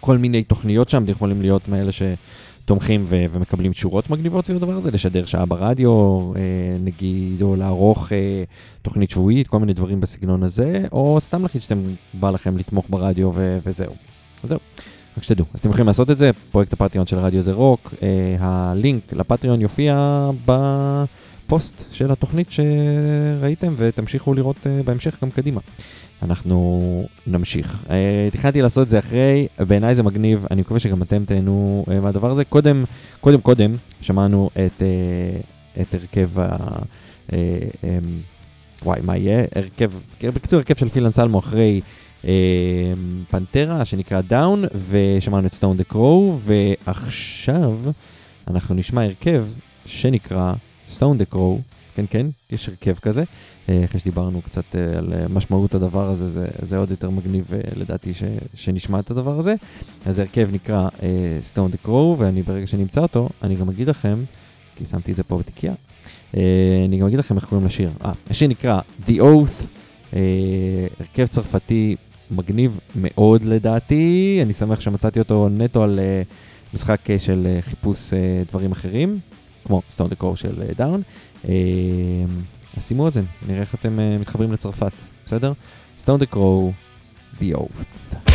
כל מיני תוכניות שם, אתם יכולים להיות מאלה שתומכים ו- ומקבלים תשורות מגניבות סביב הדבר הזה, לשדר שעה ברדיו, אה, נגיד, או לערוך אה, תוכנית שבועית, כל מיני דברים בסגנון הזה, או סתם להחליט שאתם, בא לכם לתמוך ברדיו ו- וזהו. זהו. רק שתדעו, אז אתם יכולים לעשות את זה, פרויקט הפטריון של רדיו זה רוק, אה, הלינק לפטריון יופיע בפוסט של התוכנית שראיתם ותמשיכו לראות אה, בהמשך גם קדימה. אנחנו נמשיך. אה, תכננתי לעשות את זה אחרי, בעיניי זה מגניב, אני מקווה שגם אתם תהנו אה, מהדבר הזה. קודם, קודם, קודם, שמענו את, את הרכב ה... אה, וואי, מה יהיה? הרכב, בקיצור, הרכב של פיל אנסלמו אחרי אה, Pantera, שנקרא Down, ושמענו את Stone the Crow, ועכשיו אנחנו נשמע הרכב שנקרא סטון דה קרו, כן, כן, יש הרכב כזה. אה, אחרי שדיברנו קצת אה, על אה, משמעות הדבר הזה, זה, זה עוד יותר מגניב לדעתי ש, שנשמע את הדבר הזה. אז ההרכב נקרא Stone the Crow, ואני ברגע שנמצא אותו, אני גם אגיד לכם, כי שמתי את זה פה בתיקייה, אה, אני גם אגיד לכם איך קוראים לשיר. אה, השיר נקרא The Oath, אה, הרכב צרפתי מגניב מאוד לדעתי, אני שמח שמצאתי אותו נטו על אה, משחק אה, של אה, חיפוש אה, דברים אחרים, כמו the Crow של אה, דאון. אה, אז שימו אוזן, נראה איך אתם uh, מתחברים לצרפת, בסדר? סטון קרו, The Oath.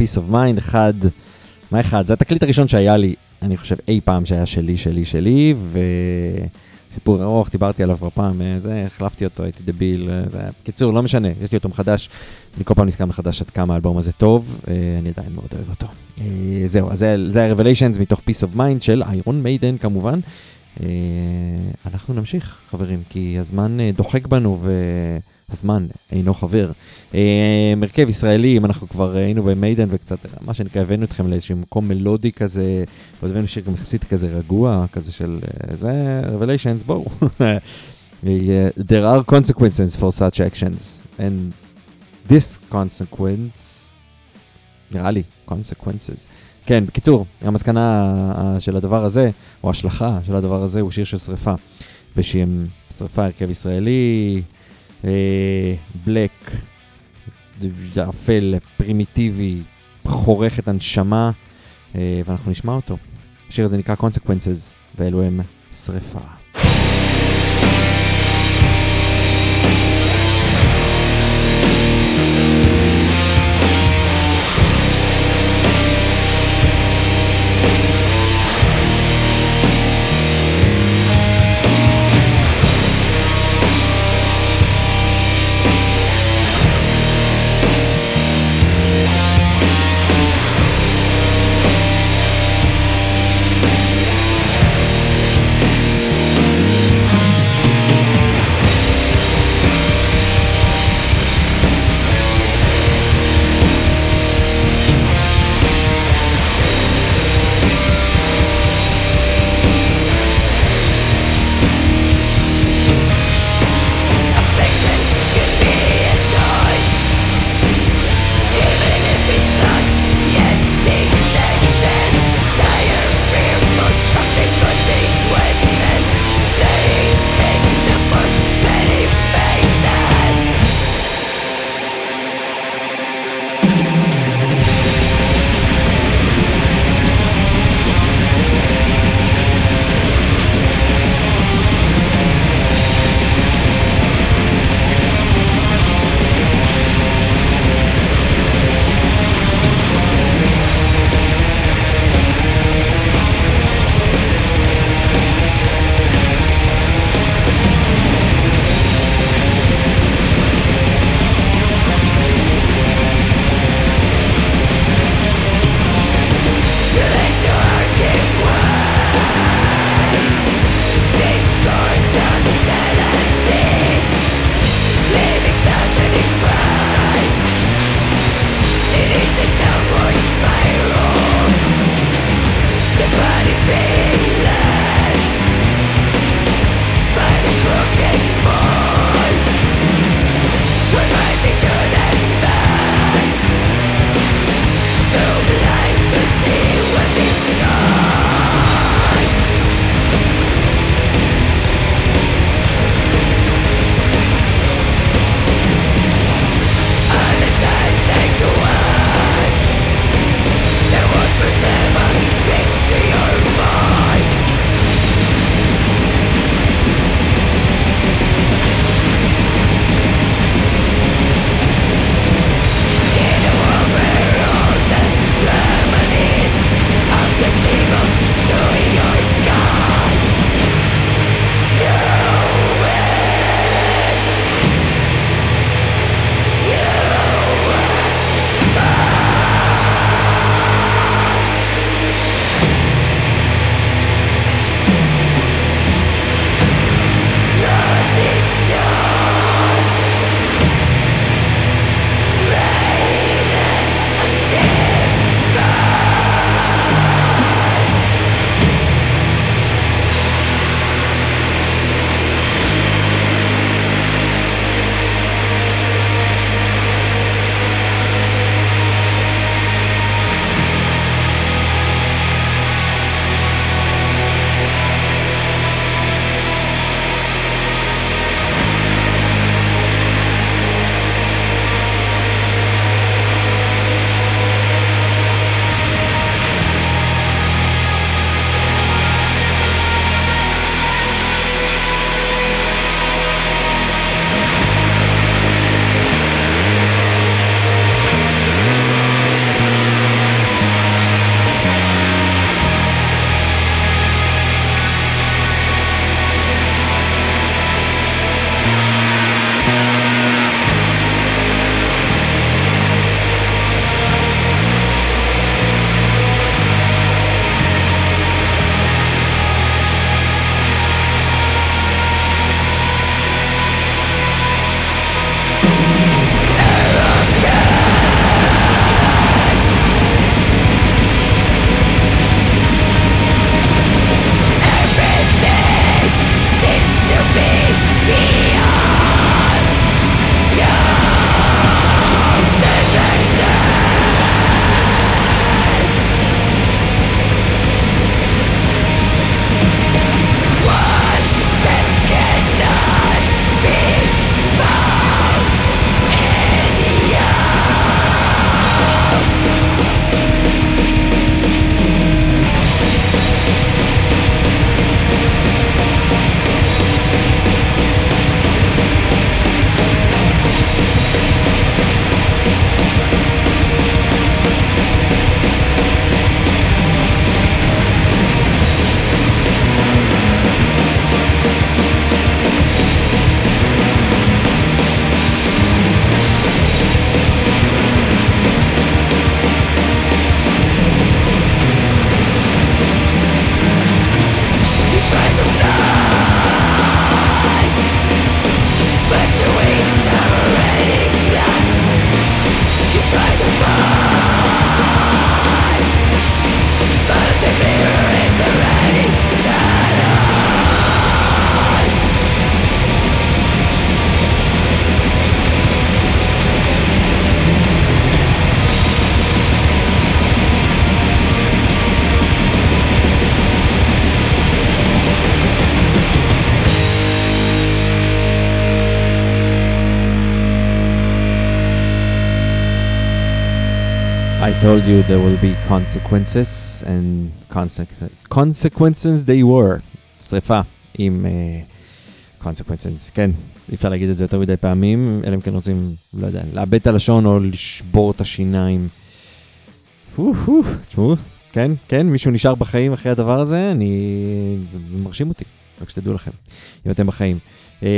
Peace of Mind, אחד, מה אחד? זה התקליט הראשון שהיה לי, אני חושב אי פעם שהיה שלי, שלי, שלי, וסיפור ארוך, דיברתי עליו כבר פעם, אה, זה, החלפתי אותו, הייתי דביל, אה, זה... בקיצור, לא משנה, יש לי אותו מחדש, אני כל פעם נזכר מחדש עד כמה האלבום הזה טוב, אה, אני עדיין מאוד אוהב אותו. זהו, אז זה, זה ה-Revelations מתוך Peace of Mind של איירון מיידן כמובן. אנחנו נמשיך, חברים, כי הזמן דוחק בנו והזמן אינו חבר. אה, מרכב ישראלי, אם אנחנו כבר היינו במיידן וקצת, מה שנקרא, הבאנו אתכם לאיזשהו מקום מלודי כזה, ועוד הבאנו שיר גם יחסית כזה רגוע, כזה של, אה, זה Revelations, בואו. אה, There are consequences for such actions, and this consequence, נראה לי, consequences. כן, בקיצור, המסקנה אה, של הדבר הזה, או ההשלכה של הדבר הזה, הוא שיר של שריפה. בשם שריפה, הרכב ישראלי, בלק, אפל, פרימיטיבי, חורך את הנשמה, אה, ואנחנו נשמע אותו. השיר הזה נקרא Consequences, ואלו הם שריפה. Told you there will be consequences and consequences, consequences they were. שריפה עם uh, consequences, כן, אי אפשר להגיד את זה יותר מדי פעמים, אלא אם כן רוצים, לא יודע, לאבד את הלשון או לשבור את השיניים. תשמעו, כן, כן, מישהו נשאר בחיים אחרי הדבר הזה, אני... זה מרשים אותי, רק שתדעו לכם, אם אתם בחיים. אמ,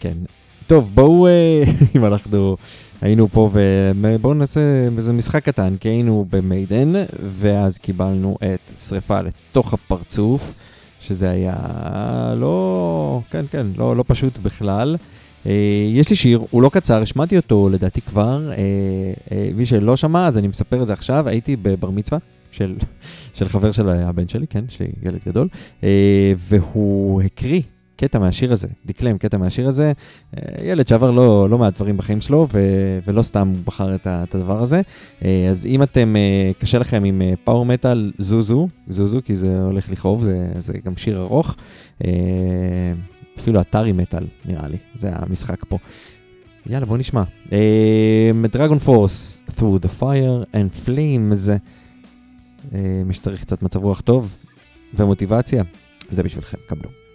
כן, טוב, בואו, אה, אם אנחנו היינו פה, ובואו נעשה איזה משחק קטן, כי היינו במיידן, ואז קיבלנו את שריפה לתוך הפרצוף, שזה היה לא, כן, כן, לא, לא פשוט בכלל. אה, יש לי שיר, הוא לא קצר, השמעתי אותו לדעתי כבר, אה, אה, מי שלא שמע, אז אני מספר את זה עכשיו, הייתי בבר מצווה. של, של חבר של הבן שלי, כן, שלי ילד גדול, והוא הקריא קטע מהשיר הזה, דקלם קטע מהשיר הזה, אה, ילד שעבר לא, לא מעט דברים בחיים שלו, ו, ולא סתם הוא בחר את, את הדבר הזה. אה, אז אם אתם, אה, קשה לכם עם פאור מטאל, זוזו, זוזו, כי זה הולך לכאוב, זה, זה גם שיר ארוך. אפילו אתרי מטאל, נראה לי, זה המשחק פה. יאללה, בוא נשמע. דרגון פורס, Through the Fire and Flames, מי שצריך קצת מצב רוח טוב ומוטיבציה, זה בשבילכם, קבלו.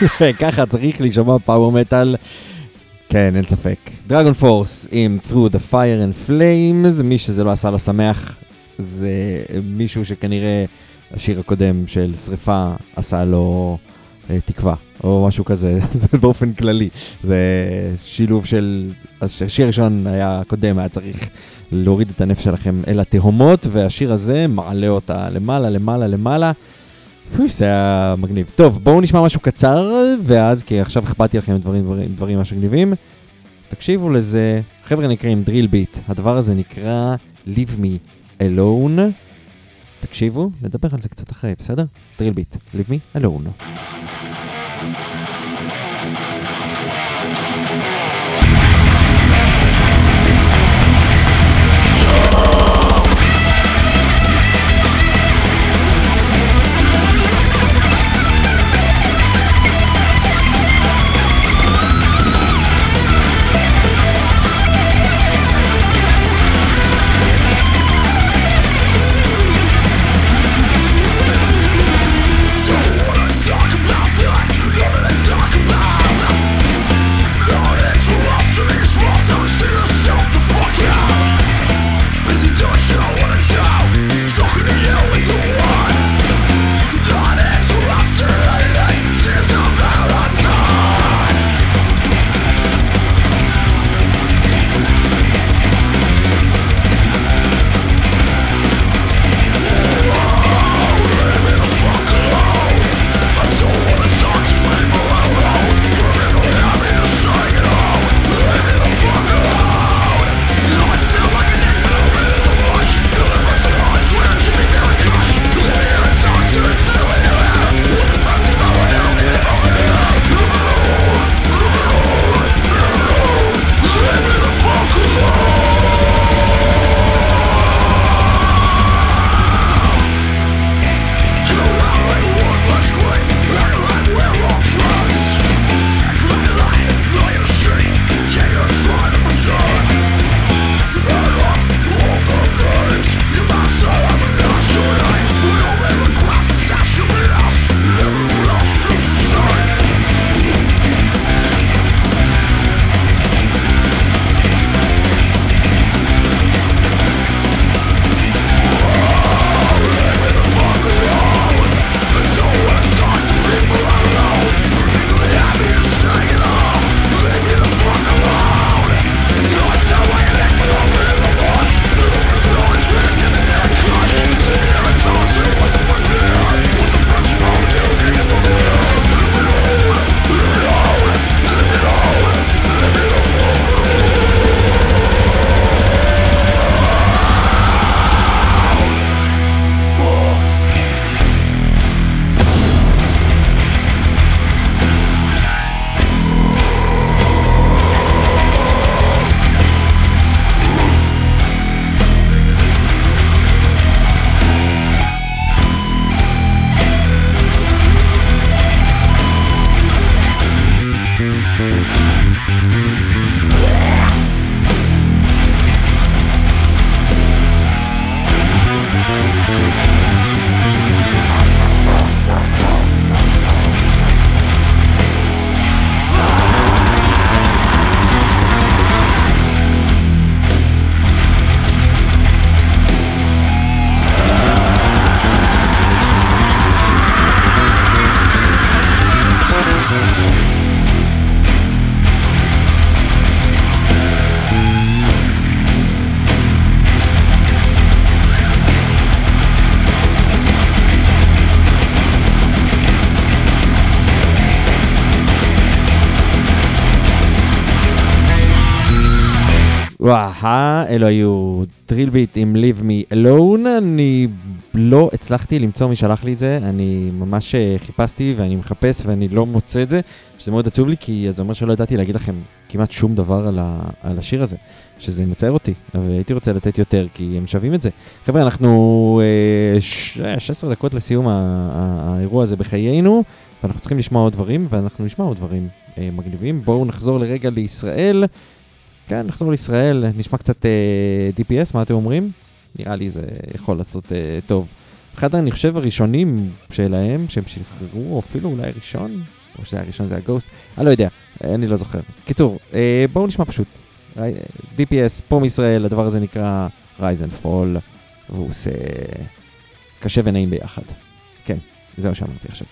ככה צריך להישמע פאוור מטאל. כן, אין ספק. דרגון פורס עם Through the Fire and Flames, מי שזה לא עשה לו שמח, זה מישהו שכנראה השיר הקודם של שריפה עשה לו אה, תקווה, או משהו כזה, זה באופן כללי. זה שילוב של, השיר הראשון היה הקודם, היה צריך להוריד את הנפש שלכם אל התהומות, והשיר הזה מעלה אותה למעלה, למעלה, למעלה. זה היה מגניב. טוב, בואו נשמע משהו קצר, ואז, כי עכשיו אכפתי לכם דברים, דברים, דברים ממש מגניבים. תקשיבו לזה, חבר'ה נקראים drill beat, הדבר הזה נקרא Leave me alone. תקשיבו, נדבר על זה קצת אחרי, בסדר? drill beat, Leave me alone. וואה, אלו היו beat עם Leave me alone, אני לא הצלחתי למצוא מי שלח לי את זה, אני ממש אה, חיפשתי ואני מחפש ואני לא מוצא את זה, שזה מאוד עצוב לי, כי זה אומר שלא ידעתי להגיד לכם כמעט שום דבר על, ה, על השיר הזה, שזה מצער אותי, והייתי רוצה לתת יותר, כי הם שווים את זה. חבר'ה, אנחנו אה, ש- אה, 16 דקות לסיום ה- ה- האירוע הזה בחיינו, ואנחנו צריכים לשמוע עוד דברים, ואנחנו נשמע עוד דברים אה, מגניבים. בואו נחזור לרגע לישראל. כן, נחזור לישראל, נשמע קצת אה, DPS, מה אתם אומרים? נראה לי זה יכול לעשות אה, טוב. אחד, אני חושב, הראשונים שלהם, שהם שחררו, או אפילו אולי ראשון, או שזה הראשון, זה היה גוסט, אני לא יודע, אני לא זוכר. קיצור, אה, בואו נשמע פשוט. DPS פה מישראל, הדבר הזה נקרא Rise and Fall, והוא עושה קשה ונעים ביחד. כן, זה מה שאמרתי עכשיו.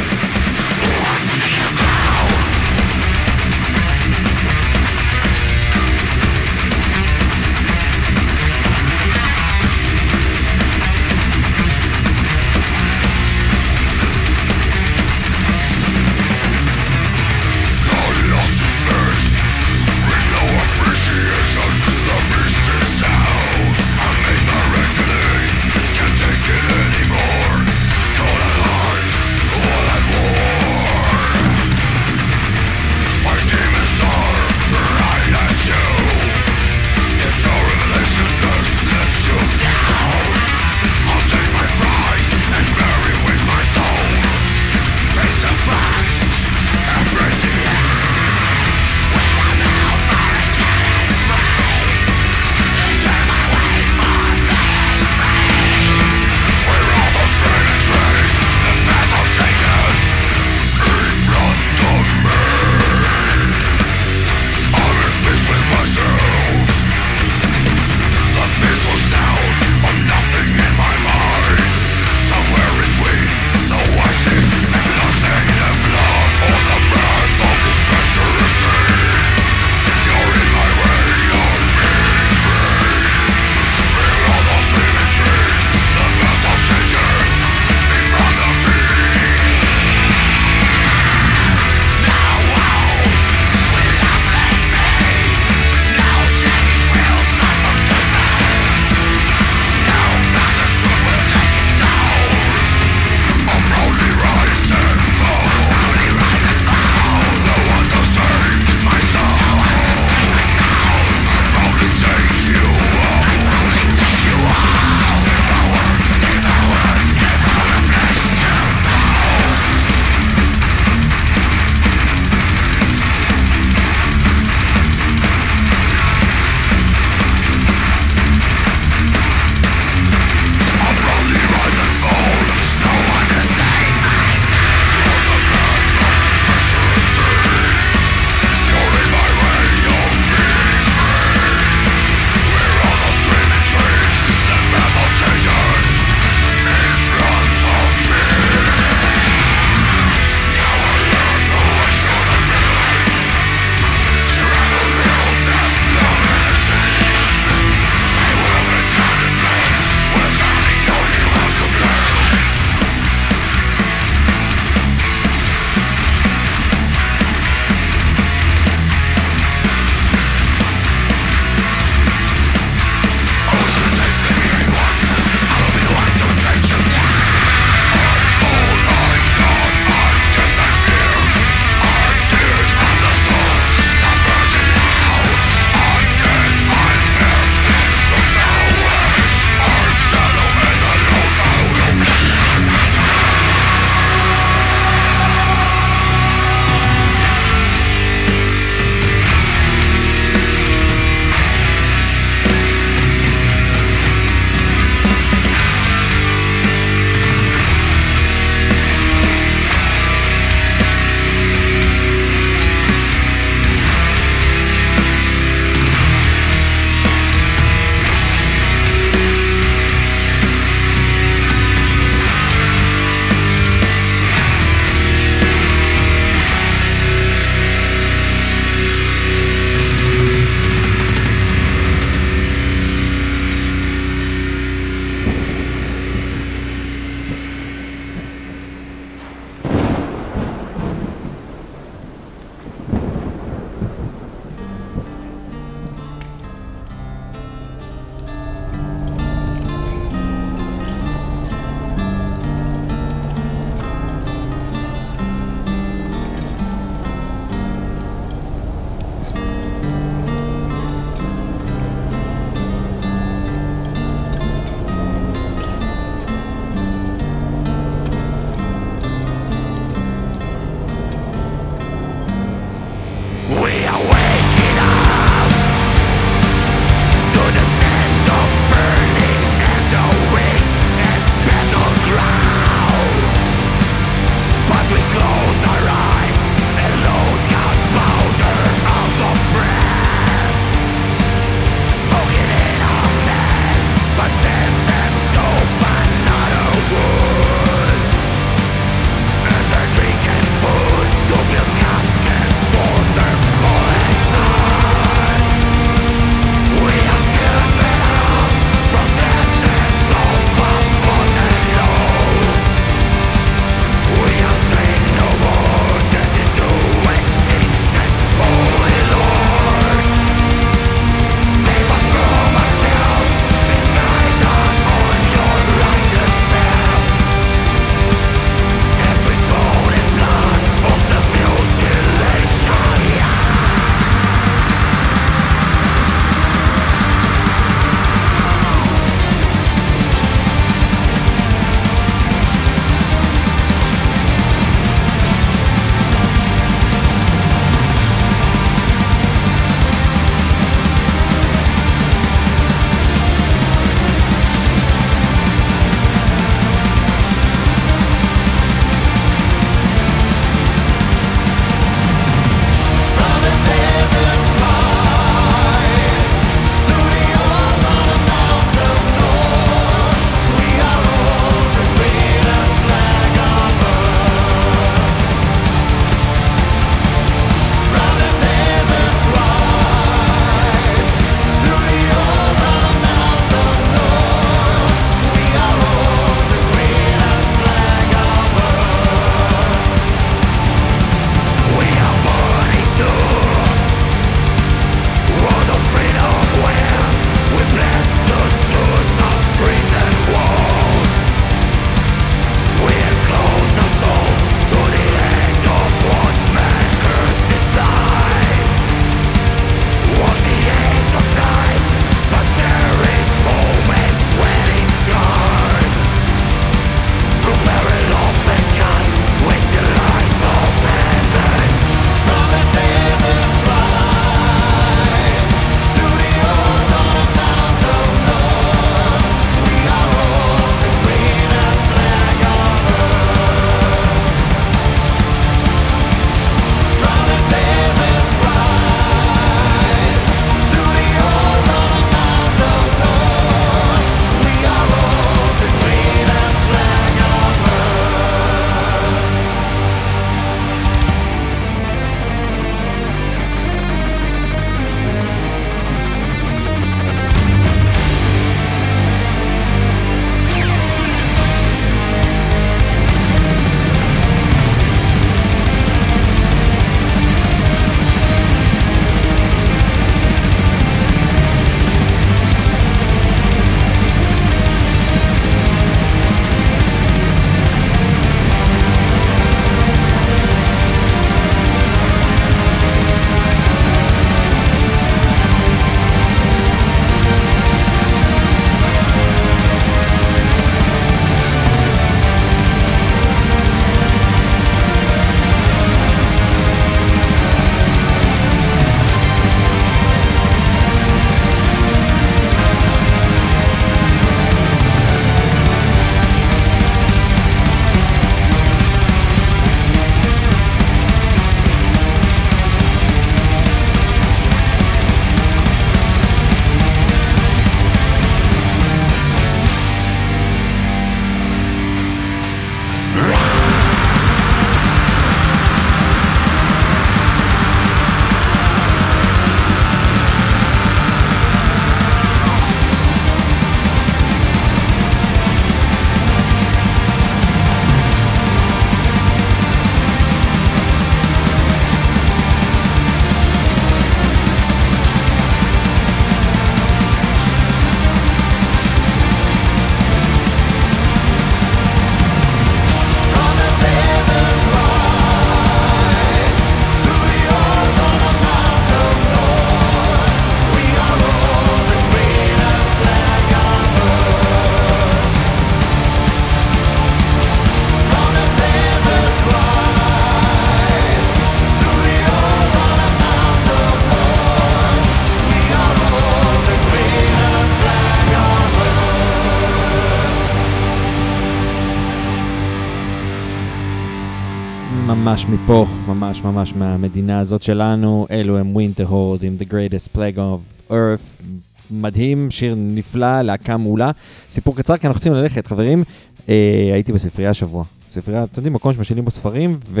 ממש מפה, ממש ממש מהמדינה הזאת שלנו, אלו הם ווינטר הורד עם The Greatest Plague of Earth, מדהים, שיר נפלא, להקה מעולה. סיפור קצר, כי אנחנו רוצים ללכת, חברים. אה, הייתי בספרייה השבוע. ספרייה, אתם יודעים, מקום שמשאילים בו ספרים, ו...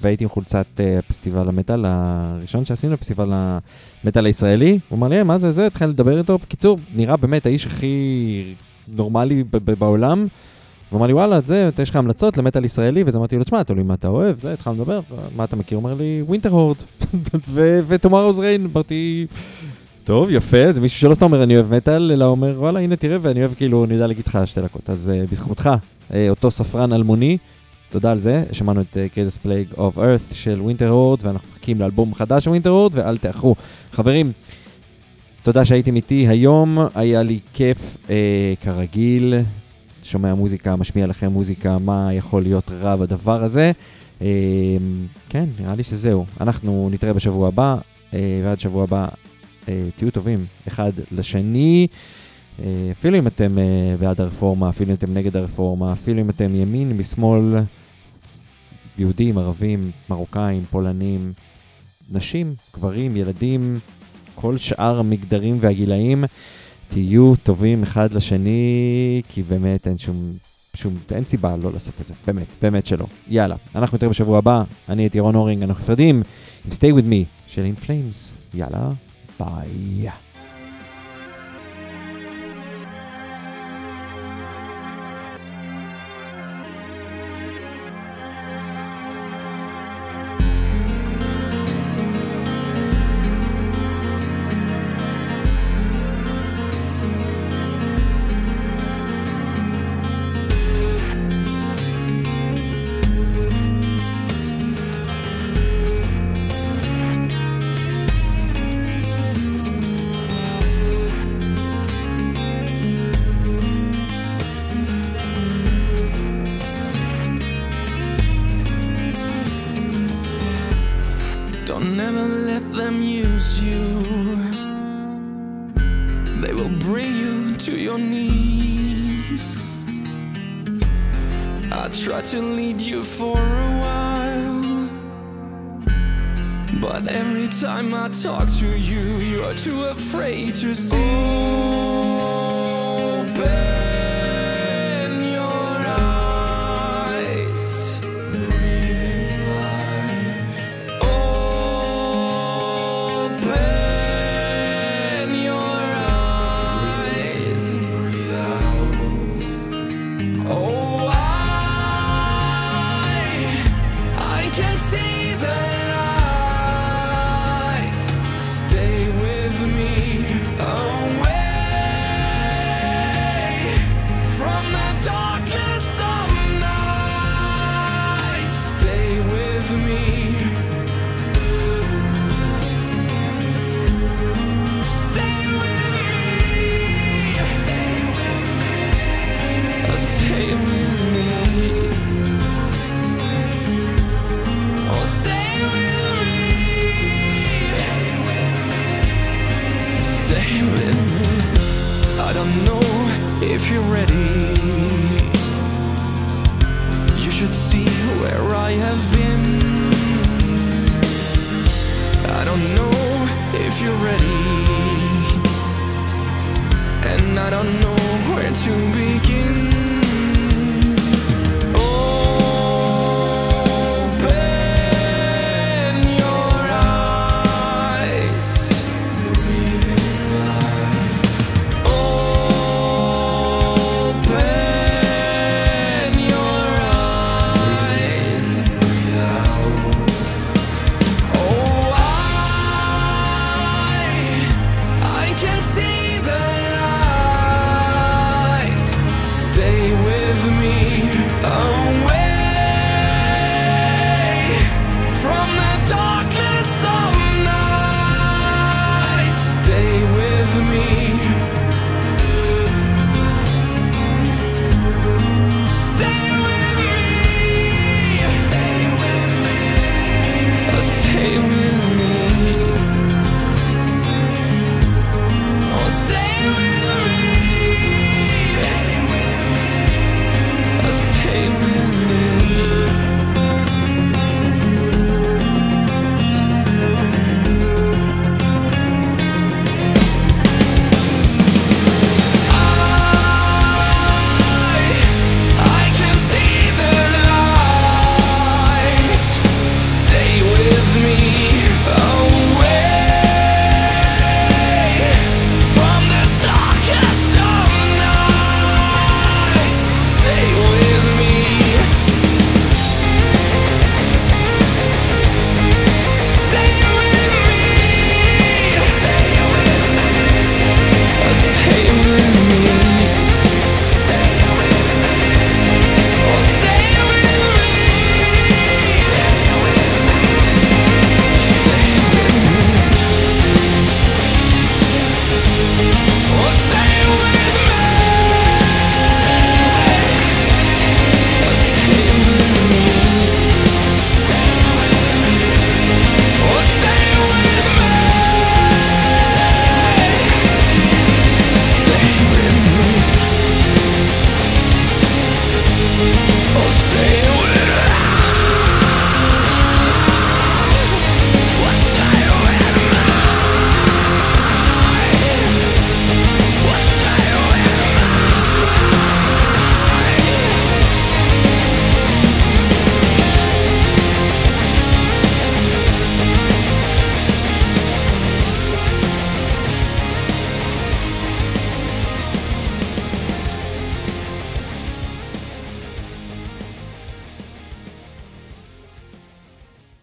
והייתי עם חולצת אה, פסטיבל המטאל הראשון שעשינו, פסטיבל המטאל הישראלי. הוא אמר לי, "אה, מה זה זה? התחלתי לדבר איתו. בקיצור, נראה באמת האיש הכי נורמלי בעולם. הוא אמר לי, וואלה, זה, יש לך המלצות למטאל ישראלי? ואז אמרתי לו, תשמע, תלוי מה אתה אוהב, זה, התחלנו לדבר, מה אתה מכיר? הוא אומר לי, Winterhorde, ו Tomorrow's Rain, אמרתי, טוב, יפה, זה מישהו שלא סתם אומר אני אוהב מטאל, אלא אומר, וואלה, הנה תראה, ואני אוהב כאילו, אני יודע להגיד לך שתי דקות. אז uh, בזכותך, uh, אותו ספרן אלמוני, תודה על זה, שמענו את Greatest Plague of Earth של Winterhorde, ואנחנו מחכים לאלבום חדש של Winterhorde, ואל תאחרו. חברים, תודה שהייתם איתי היום, היה לי כיף uh, כרגיל, שומע מוזיקה, משמיע לכם מוזיקה, מה יכול להיות רע בדבר הזה. אה, כן, נראה לי שזהו. אנחנו נתראה בשבוע הבא, אה, ועד שבוע הבא אה, תהיו טובים אחד לשני. אפילו אם אתם בעד הרפורמה, אפילו אם אתם נגד הרפורמה, אפילו אם אתם ימין, משמאל, יהודים, ערבים, מרוקאים, פולנים, נשים, גברים, ילדים, כל שאר המגדרים והגילאים. תהיו טובים אחד לשני, כי באמת אין שום, שום, אין סיבה לא לעשות את זה, באמת, באמת שלא. יאללה, אנחנו נתראה בשבוע הבא, אני הייתי רון אורינג, אנחנו נפרדים עם Stay With Me של In Flames. יאללה, ביי.